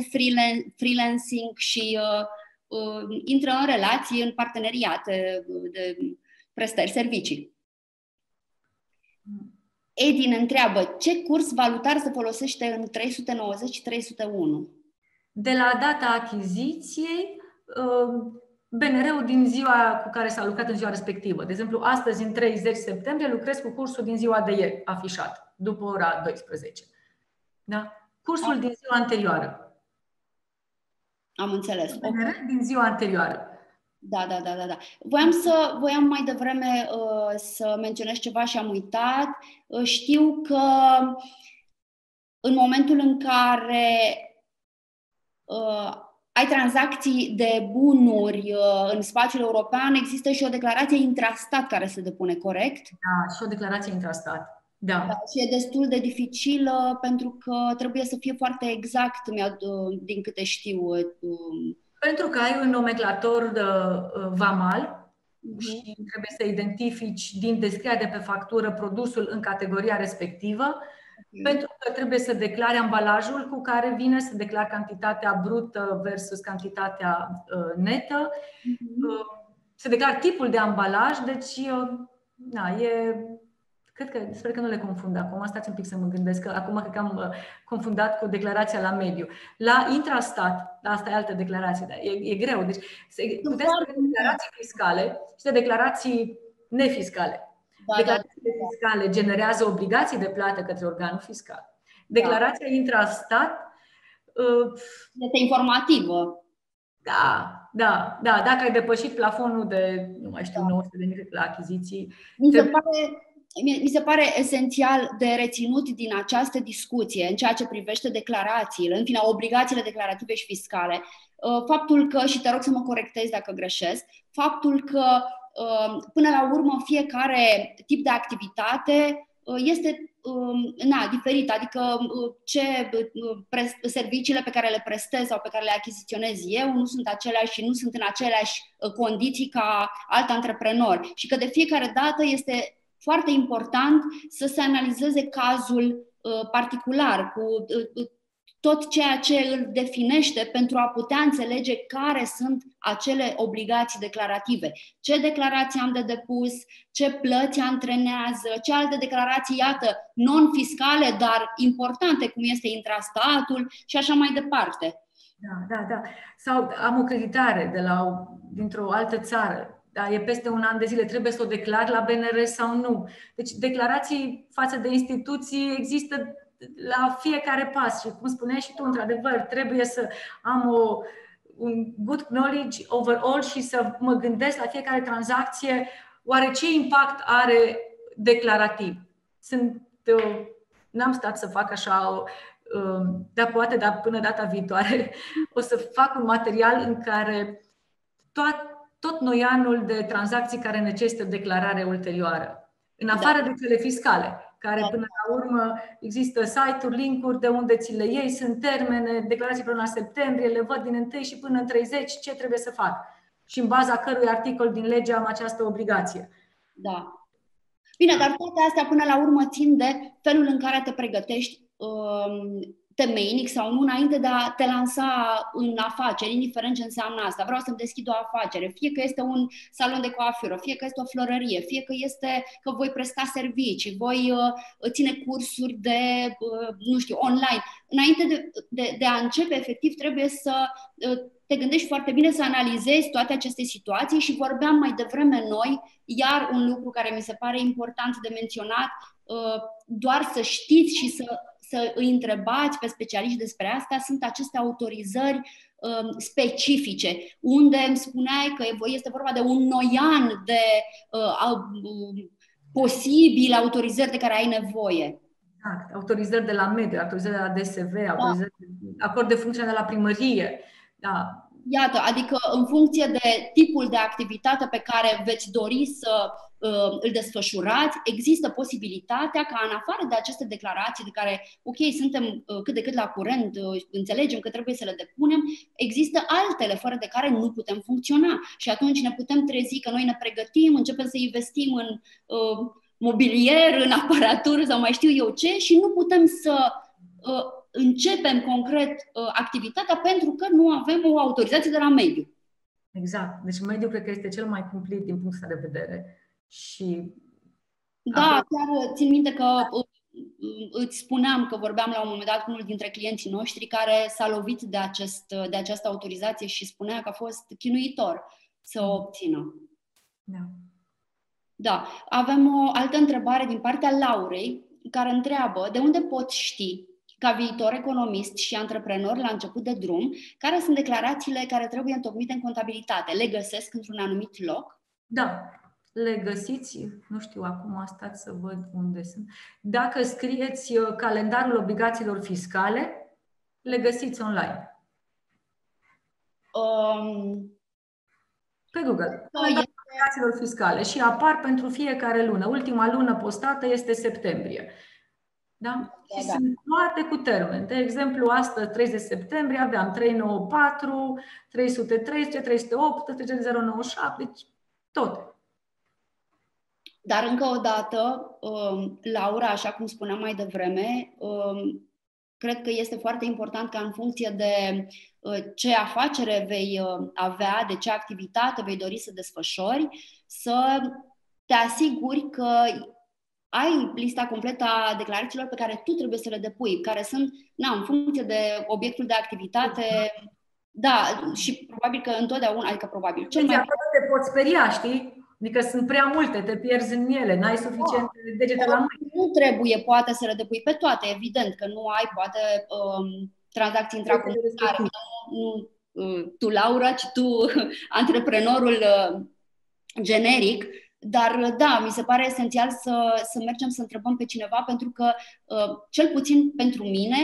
freelancing și uh, uh, intră în relații, în parteneriate de, prestări servicii. Edin întreabă ce curs valutar se folosește în 390 și 301? De la data achiziției, uh, BNR-ul din ziua cu care s-a lucrat în ziua respectivă. De exemplu, astăzi, în 30 septembrie, lucrez cu cursul din ziua de ieri, afișat, după ora 12. Da? Cursul Am. din ziua anterioară. Am înțeles. BNR din ziua anterioară. Da, da, da, da, da. Voiam, să, voiam mai devreme uh, să menționez ceva și am uitat. Uh, știu că în momentul în care uh, ai tranzacții de bunuri uh, în spațiul european, există și o declarație intrastat care se depune, corect? Da, și o declarație intrastat. Da. da. Și e destul de dificilă pentru că trebuie să fie foarte exact, din câte știu. Uh, pentru că ai un nomenclator de, uh, vamal uh-huh. și trebuie să identifici din descrierea de pe factură produsul în categoria respectivă, uh-huh. pentru că trebuie să declari ambalajul cu care vine, să declari cantitatea brută versus cantitatea uh, netă, uh-huh. uh, să declari tipul de ambalaj, deci uh, na, e Cred că, sper că nu le confund acum, stați un pic să mă gândesc, că acum cred că am uh, confundat cu declarația la mediu. La intrastat, da, asta e altă declarație, dar e, e greu. Deci puteți să declarații fiscale și de declarații nefiscale. Da, da. Declarațiile da. fiscale generează obligații de plată către organul fiscal. Declarația da. intrastat uh, este informativă. Da, da, da. Dacă ai depășit plafonul de, nu mai știu, da. 900 de mii la achiziții. Mi se, te... pare, mi se pare esențial de reținut din această discuție în ceea ce privește declarațiile, în fine, obligațiile declarative și fiscale, uh, faptul că, și te rog să mă corectezi dacă greșesc, faptul că uh, până la urmă fiecare tip de activitate uh, este Um, na, diferit, adică uh, ce uh, serviciile pe care le prestez sau pe care le achiziționez eu nu sunt aceleași și nu sunt în aceleași uh, condiții ca alt antreprenor. Și că de fiecare dată este foarte important să se analizeze cazul particular cu tot ceea ce îl definește pentru a putea înțelege care sunt acele obligații declarative. Ce declarații am de depus, ce plăți antrenează, ce alte declarații, iată, non-fiscale, dar importante, cum este intrastatul și așa mai departe. Da, da, da. Sau am o creditare de la, dintr-o altă țară, da, e peste un an de zile, trebuie să o declar la BNR sau nu. Deci declarații față de instituții există la fiecare pas și cum spuneai și tu, într-adevăr, trebuie să am o, un good knowledge overall și să mă gândesc la fiecare tranzacție, oare ce impact are declarativ? Sunt, uh, n-am stat să fac așa, uh, dar poate, dar până data viitoare, o să fac un material în care tot, tot noianul de tranzacții care necesită declarare ulterioară, în afară da. de cele fiscale care da. până la urmă există site-uri, link-uri de unde ți le iei, sunt termene, declarații până la septembrie, le văd din 1 și până în 30 ce trebuie să fac și în baza cărui articol din lege am această obligație. Da. Bine, dar toate astea până la urmă țin de felul în care te pregătești um, temeinic sau nu înainte de a te lansa în afaceri, indiferent ce înseamnă asta. Vreau să-mi deschid o afacere, fie că este un salon de coafură, fie că este o florărie, fie că este că voi presta servicii, voi uh, ține cursuri de, uh, nu știu, online. Înainte de, de, de a începe, efectiv, trebuie să uh, te gândești foarte bine să analizezi toate aceste situații și vorbeam mai devreme noi, iar un lucru care mi se pare important de menționat, uh, doar să știți și să să îi întrebați pe specialiști despre asta, sunt aceste autorizări um, specifice, unde îmi spuneai că este vorba de un noian de uh, uh, posibil autorizări de care ai nevoie. Exact. Autorizări de la mediu, autorizări de la DSV, da. autorizări, acord de funcție de la primărie. Da. Iată, adică în funcție de tipul de activitate pe care veți dori să uh, îl desfășurați, există posibilitatea ca în afară de aceste declarații de care, ok, suntem uh, cât de cât la curent, uh, înțelegem că trebuie să le depunem, există altele fără de care nu putem funcționa. Și atunci ne putem trezi că noi ne pregătim, începem să investim în uh, mobilier, în aparatură sau mai știu eu ce și nu putem să uh, începem concret uh, activitatea pentru că nu avem o autorizație de la mediu. Exact. Deci mediul cred că este cel mai cumplit din punctul de vedere. Și da, chiar țin minte că uh, îți spuneam că vorbeam la un moment dat cu unul dintre clienții noștri care s-a lovit de, acest, de această autorizație și spunea că a fost chinuitor să o obțină. Da. Da. Avem o altă întrebare din partea Laurei, care întreabă de unde pot ști ca viitor economist și antreprenor la început de drum, care sunt declarațiile care trebuie întocmite în contabilitate? Le găsesc într-un anumit loc? Da, le găsiți, nu știu acum, stați să văd unde sunt. Dacă scrieți uh, calendarul obligațiilor fiscale, le găsiți online. Um, Pe Google. Calendarul obligațiilor fiscale și apar pentru fiecare lună. Ultima lună postată este septembrie. Da? da și da. sunt toate cu termen. De exemplu, astăzi, 30 septembrie, aveam 394, 313, 308, 307, deci tot. Dar încă o dată, um, Laura, așa cum spuneam mai devreme, um, cred că este foarte important ca în funcție de uh, ce afacere vei uh, avea, de ce activitate vei dori să desfășori, să te asiguri că ai lista completă a declarațiilor pe care tu trebuie să le depui, care sunt, na, în funcție de obiectul de activitate, da, și probabil că întotdeauna, adică probabil, cel mai... te poți speria, știi? Adică sunt prea multe, te pierzi în ele, n-ai suficient oh, degete la mâini. Nu trebuie, poate, să le depui pe toate, evident, că nu ai, poate, um, tranzacții intracomunitare. Nu, nu uh, tu, Laura, ci tu, antreprenorul uh, generic, dar da, mi se pare esențial să, să mergem să întrebăm pe cineva, pentru că, uh, cel puțin pentru mine,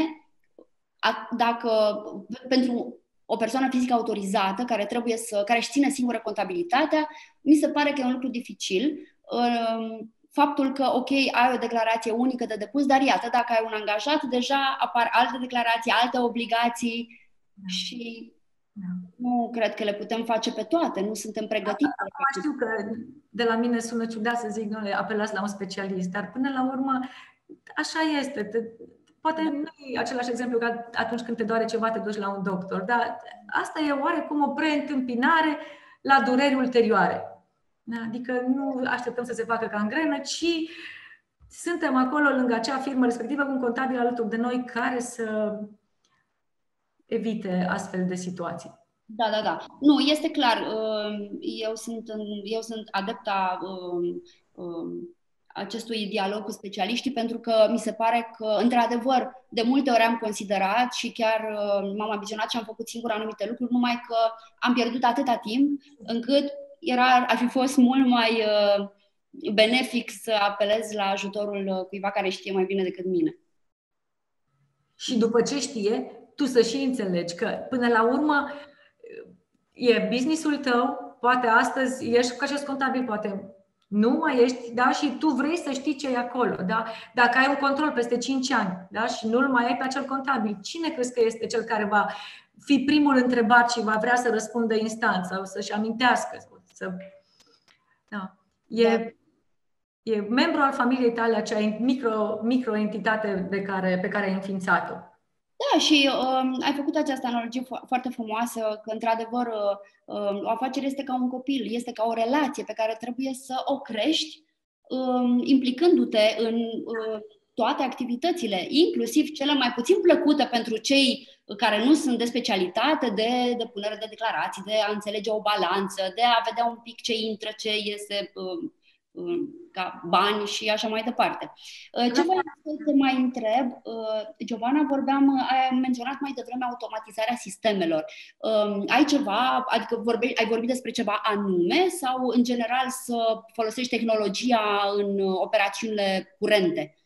dacă pentru o persoană fizică autorizată care trebuie să, care își ține singură contabilitatea, mi se pare că e un lucru dificil. Um, faptul că, ok, ai o declarație unică de depus, dar iată, dacă ai un angajat, deja apar alte declarații, alte obligații da. și da. nu cred că le putem face pe toate, nu suntem pregătiți. Da, știu că de la mine sună ciudat să zic, nu, apelați la un specialist, dar până la urmă așa este. Poate nu e același exemplu ca atunci când te doare ceva, te duci la un doctor, dar asta e oarecum o preîntâmpinare la dureri ulterioare. Da? Adică nu așteptăm să se facă gangrenă, ci suntem acolo lângă acea firmă respectivă cu un contabil alături de noi care să evite astfel de situații. Da, da, da. Nu, este clar. Uh, eu sunt, eu sunt adepta um, um, acestui dialog cu specialiștii pentru că mi se pare că, într-adevăr, de multe ori am considerat și chiar uh, m-am ambiționat și am făcut singur anumite lucruri, numai că am pierdut atâta timp încât era, ar fi fost mult mai uh, benefic să apelez la ajutorul uh, cuiva care știe mai bine decât mine. Și după ce știe, tu să și înțelegi că, până la urmă, e businessul tău, poate astăzi ești ca și contabil, poate nu mai ești, da? Și tu vrei să știi ce e acolo, da? Dacă ai un control peste 5 ani, da? Și nu-l mai ai pe acel contabil, cine crezi că este cel care va fi primul întrebat și va vrea să răspundă instant sau să-și amintească? Să... Da. E, da. e membru al familiei tale, acea micro, microentitate pe care, pe care ai înființat-o. Da, și um, ai făcut această analogie fo- foarte frumoasă, că într-adevăr um, o afacere este ca un copil, este ca o relație pe care trebuie să o crești um, implicându-te în uh, toate activitățile, inclusiv cele mai puțin plăcute pentru cei care nu sunt de specialitate, de depunere de declarații, de a înțelege o balanță, de a vedea un pic ce intră, ce iese. Uh, ca bani și așa mai departe. Uh, ce voiam să te mai întreb, uh, Giovanna, vorbeam, ai menționat mai devreme automatizarea sistemelor. Um, ai ceva, adică vorbe, ai vorbit despre ceva anume sau în general să folosești tehnologia în operațiunile curente?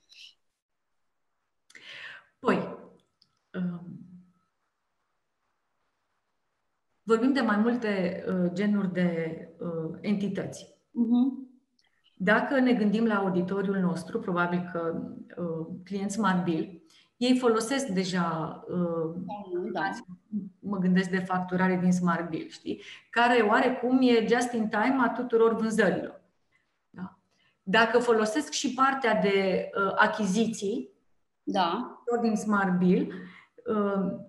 Păi, um, vorbim de mai multe uh, genuri de entități. Uh-huh. Dacă ne gândim la auditoriul nostru, probabil că uh, clienți Marbil, ei folosesc deja, uh, da. mă gândesc de facturare din Smart Bill, știi? care oarecum e just in time a tuturor vânzărilor. Da? Dacă folosesc și partea de uh, achiziții da. tot din Smart Bill, uh,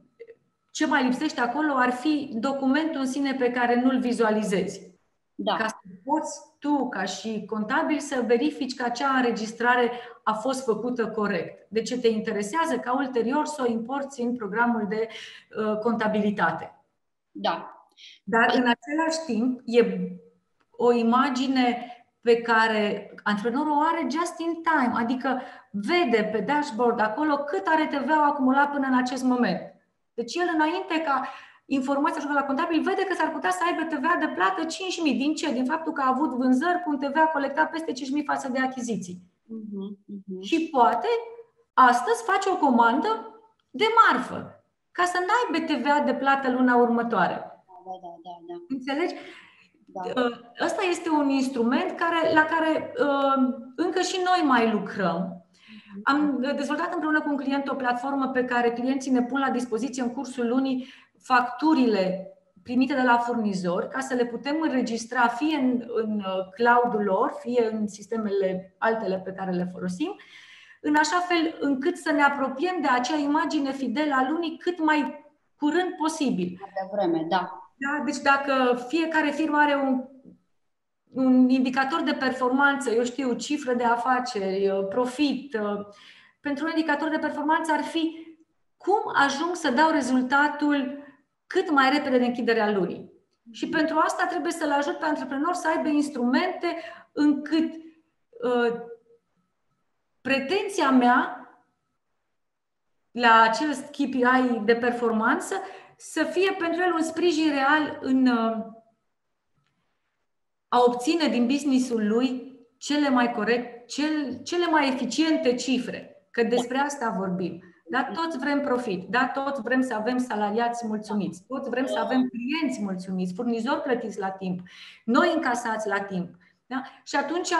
ce mai lipsește acolo ar fi documentul în sine pe care nu-l vizualizezi. Da. Ca să poți tu, ca și contabil, să verifici că acea înregistrare a fost făcută corect. De ce te interesează ca ulterior să o importi în programul de uh, contabilitate. Da. Dar în același timp e o imagine pe care antreprenorul o are just in time, adică vede pe dashboard acolo cât are TVA acumulat până în acest moment. Deci el înainte ca informația și la contabil vede că s-ar putea să aibă TVA de plată 5.000. Din ce? Din faptul că a avut vânzări cu un TVA colectat peste 5.000 față de achiziții. Uh-huh, uh-huh. Și poate astăzi face o comandă de marfă ca să n-aibă TVA de plată luna următoare. Da, da, da, da. Înțelegi? Da. Uh, ăsta este un instrument care, la care uh, încă și noi mai lucrăm. Am dezvoltat împreună cu un client o platformă pe care clienții ne pun la dispoziție în cursul lunii facturile primite de la furnizori ca să le putem înregistra fie în, în uh, cloud-ul lor, fie în sistemele altele pe care le folosim, în așa fel încât să ne apropiem de acea imagine fidelă a lunii cât mai curând posibil. De vreme, da. da. Deci dacă fiecare firmă are un un indicator de performanță, eu știu, cifră de afaceri, profit. Pentru un indicator de performanță ar fi cum ajung să dau rezultatul cât mai repede de închiderea lunii. Și pentru asta trebuie să-l ajut pe antreprenor să aibă instrumente încât uh, pretenția mea la acest KPI de performanță să fie pentru el un sprijin real în uh, a obține din businessul lui cele mai corect, cel, cele mai eficiente cifre. Că despre asta vorbim. Dar toți vrem profit, da, toți vrem să avem salariați mulțumiți, toți vrem să avem clienți mulțumiți, furnizori plătiți la timp, noi încasați la timp. Da? Și atunci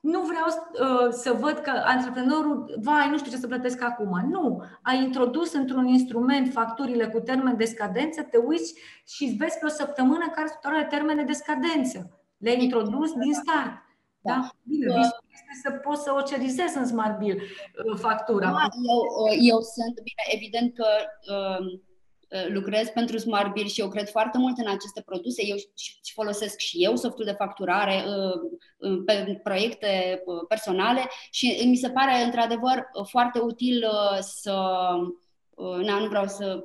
nu vreau uh, să văd că antreprenorul, vai, nu știu ce să plătesc acum. Nu. Ai introdus într-un instrument facturile cu termen de scadență, te uiți și vezi pe o săptămână care sunt termene de scadență. Le-ai introdus din start. Da? da? Bine, uh, este să poți să ocerizezi în Smart Bill uh, factura. Da, eu, uh, eu sunt, bine, evident că uh, lucrez pentru Smart Bill și eu cred foarte mult în aceste produse. Eu și folosesc și eu softul de facturare uh, pe proiecte personale și mi se pare într-adevăr foarte util să na, nu vreau să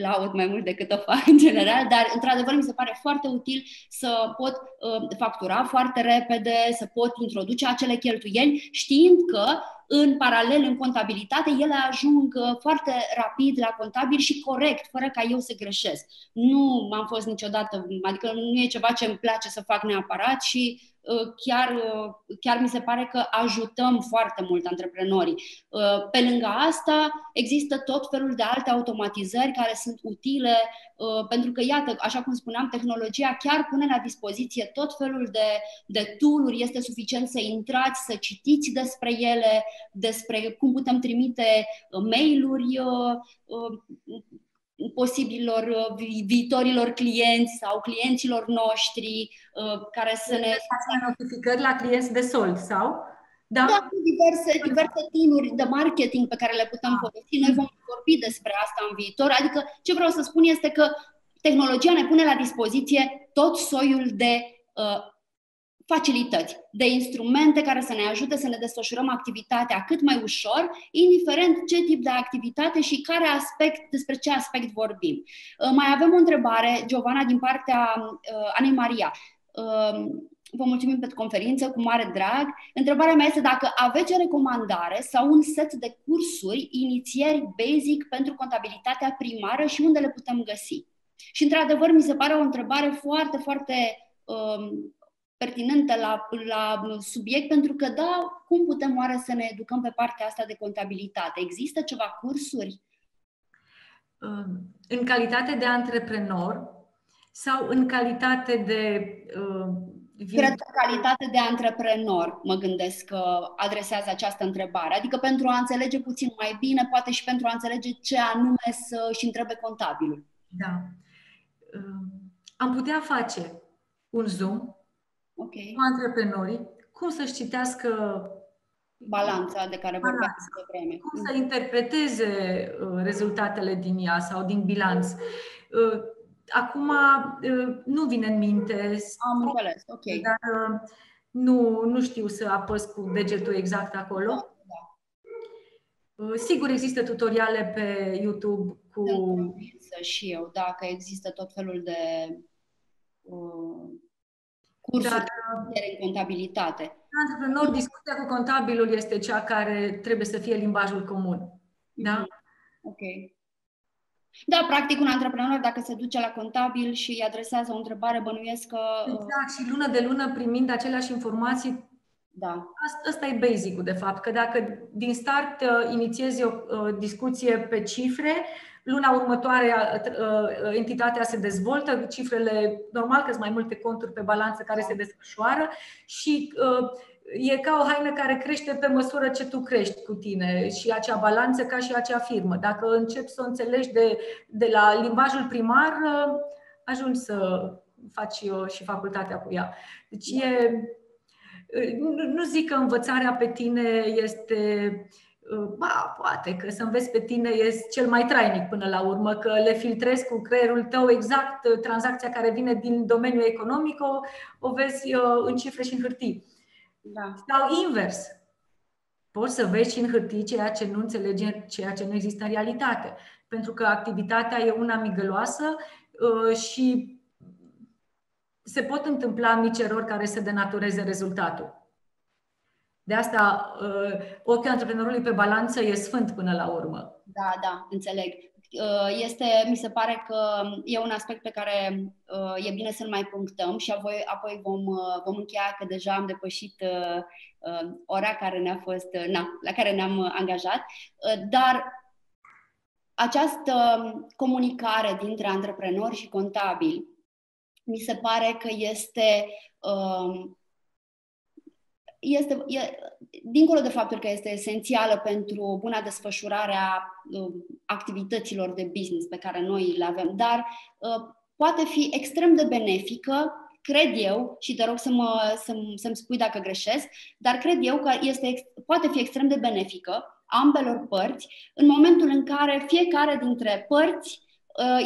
laud mai mult decât o fac în general, dar într-adevăr mi se pare foarte util să pot uh, factura foarte repede, să pot introduce acele cheltuieli, știind că în paralel în contabilitate ele ajung uh, foarte rapid la contabil și corect, fără ca eu să greșesc. Nu am fost niciodată, adică nu e ceva ce îmi place să fac neapărat și Uh, chiar, uh, chiar mi se pare că ajutăm foarte mult antreprenorii. Uh, pe lângă asta, există tot felul de alte automatizări care sunt utile, pentru că, iată, așa cum spuneam, tehnologia chiar pune la dispoziție tot felul de, de tool-uri. Este suficient să intrați, să citiți despre ele, despre cum putem trimite mail-uri posibilor uh, viitorilor clienți sau clienților noștri uh, care să ne... notificări la clienți de sold sau? Da, da diverse, diverse tinuri de marketing pe care le putem folosi. Noi vom vorbi despre asta în viitor. Adică ce vreau să spun este că tehnologia ne pune la dispoziție tot soiul de uh, facilități, de instrumente care să ne ajute să ne desfășurăm activitatea cât mai ușor, indiferent ce tip de activitate și care aspect, despre ce aspect vorbim. Uh, mai avem o întrebare, Giovanna, din partea uh, Anei Maria. Uh, vă mulțumim pentru conferință, cu mare drag. Întrebarea mea este dacă aveți o recomandare sau un set de cursuri, inițieri basic pentru contabilitatea primară și unde le putem găsi. Și, într-adevăr, mi se pare o întrebare foarte, foarte um, pertinentă la, la subiect, pentru că, da, cum putem oare să ne educăm pe partea asta de contabilitate? Există ceva cursuri? În calitate de antreprenor sau în calitate de uh, Cred că calitate de antreprenor, mă gândesc că adresează această întrebare. Adică pentru a înțelege puțin mai bine, poate și pentru a înțelege ce anume să-și întrebe contabilul. Da. Am putea face un Zoom okay. cu antreprenorii, cum să-și citească balanța de care vorbeam de vreme. Cum să interpreteze uh, rezultatele din ea sau din bilanț. Uh, acum uh, nu vine în minte. Am înțeles, ok. Dar nu, nu știu să apăs cu degetul exact acolo. Da, da. Sigur, există tutoriale pe YouTube cu. Și eu, dacă există tot felul de uh, cursuri Dar, de contabilitate. Antreprenor, discuția cu contabilul este cea care trebuie să fie limbajul comun. Da? Mhm. Ok. Da, practic un antreprenor dacă se duce la contabil și îi adresează o întrebare, bănuiesc că... Uh, exact, și lună de lună primind aceleași informații, da. Asta e basic de fapt, că dacă din start uh, inițiezi o uh, discuție pe cifre, Luna următoare entitatea se dezvoltă, cifrele, normal că sunt mai multe conturi pe balanță care se desfășoară și e ca o haină care crește pe măsură ce tu crești cu tine și acea balanță ca și acea firmă. Dacă începi să o înțelegi de, de la limbajul primar, ajungi să faci și facultatea cu ea. Deci e, nu zic că învățarea pe tine este ba, poate că să înveți pe tine e cel mai trainic până la urmă, că le filtrezi cu creierul tău exact tranzacția care vine din domeniul economic, o, o vezi în cifre și în hârtii. Da. Sau invers. Poți să vezi și în hârtii ceea ce nu înțelegi, ceea ce nu există în realitate. Pentru că activitatea e una migăloasă și se pot întâmpla mici erori care să denatureze rezultatul. De asta, uh, ochiul antreprenorului pe balanță e sfânt până la urmă. Da, da, înțeleg. Uh, este, mi se pare că e un aspect pe care uh, e bine să-l mai punctăm și apoi, apoi vom, vom încheia că deja am depășit ora care ne-a fost, na, la care ne-am angajat, dar această comunicare dintre antreprenori și contabili mi se pare că este este, e, dincolo de faptul că este esențială pentru buna desfășurare a uh, activităților de business pe care noi le avem, dar uh, poate fi extrem de benefică, cred eu, și te rog să mă, să, să-mi spui dacă greșesc, dar cred eu că este, poate fi extrem de benefică ambelor părți în momentul în care fiecare dintre părți Uh,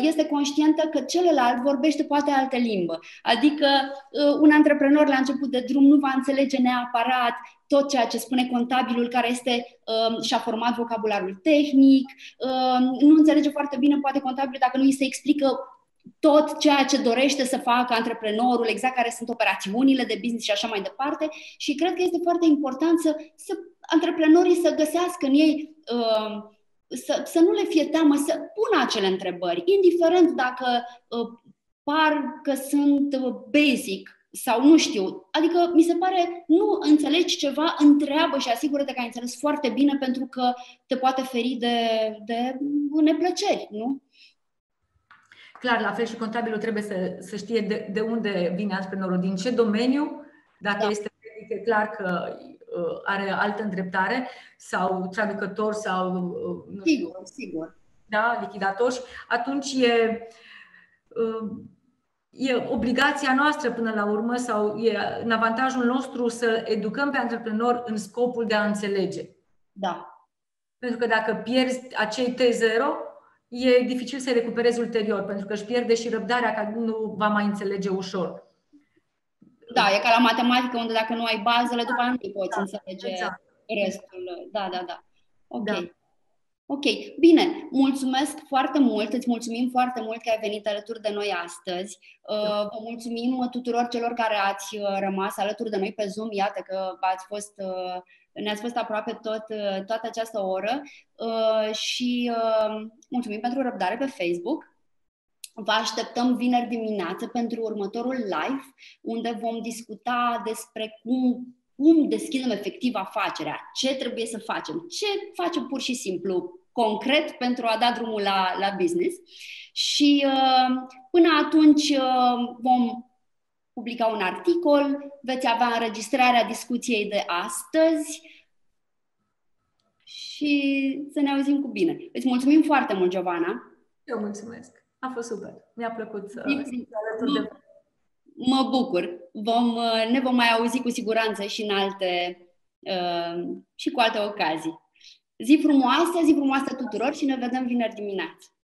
este conștientă că celălalt vorbește poate altă limbă. Adică uh, un antreprenor la început de drum nu va înțelege neapărat tot ceea ce spune contabilul care este um, și-a format vocabularul tehnic, um, nu înțelege foarte bine poate contabilul dacă nu îi se explică tot ceea ce dorește să facă antreprenorul, exact care sunt operațiunile de business și așa mai departe. Și cred că este foarte important să, să antreprenorii să găsească în ei uh, să, să nu le fie teamă să pună acele întrebări, indiferent dacă uh, par că sunt uh, basic sau nu știu. Adică mi se pare, nu înțelegi ceva, întreabă și asigură-te că ai înțeles foarte bine pentru că te poate feri de, de neplăceri, nu? Clar, la fel și contabilul trebuie să, să știe de, de unde vine antreprenorul, din ce domeniu, dacă da. este e clar că Uh, are altă îndreptare sau traducător sau uh, nu sigur, știu, sigur. Da, lichidator, atunci e, uh, e obligația noastră până la urmă sau e în avantajul nostru să educăm pe antreprenor în scopul de a înțelege. Da. Pentru că dacă pierzi acei T0, e dificil să-i recuperezi ulterior, pentru că își pierde și răbdarea, că nu va mai înțelege ușor. Da, e ca la matematică, unde dacă nu ai bazele, după aia nu poți da, înțelege exact. restul. Da, da, da. Ok. Da. Ok, bine, mulțumesc foarte mult, îți mulțumim foarte mult că ai venit alături de noi astăzi. Da. Vă mulțumim tuturor celor care ați uh, rămas alături de noi pe Zoom, iată că ați fost, uh, ne-ați fost aproape tot, uh, toată această oră și mulțumim pentru răbdare pe Facebook. Vă așteptăm vineri dimineață pentru următorul live, unde vom discuta despre cum, cum deschidem efectiv afacerea, ce trebuie să facem, ce facem pur și simplu, concret, pentru a da drumul la, la business. Și uh, până atunci uh, vom publica un articol, veți avea înregistrarea discuției de astăzi și să ne auzim cu bine. Îți mulțumim foarte mult, Giovanna! Eu mulțumesc! A fost super. Mi-a plăcut să alături de Mă bucur. Vom, ne vom mai auzi cu siguranță și în alte uh, și cu alte ocazii. Zi frumoasă, zi frumoasă tuturor și ne vedem vineri dimineață.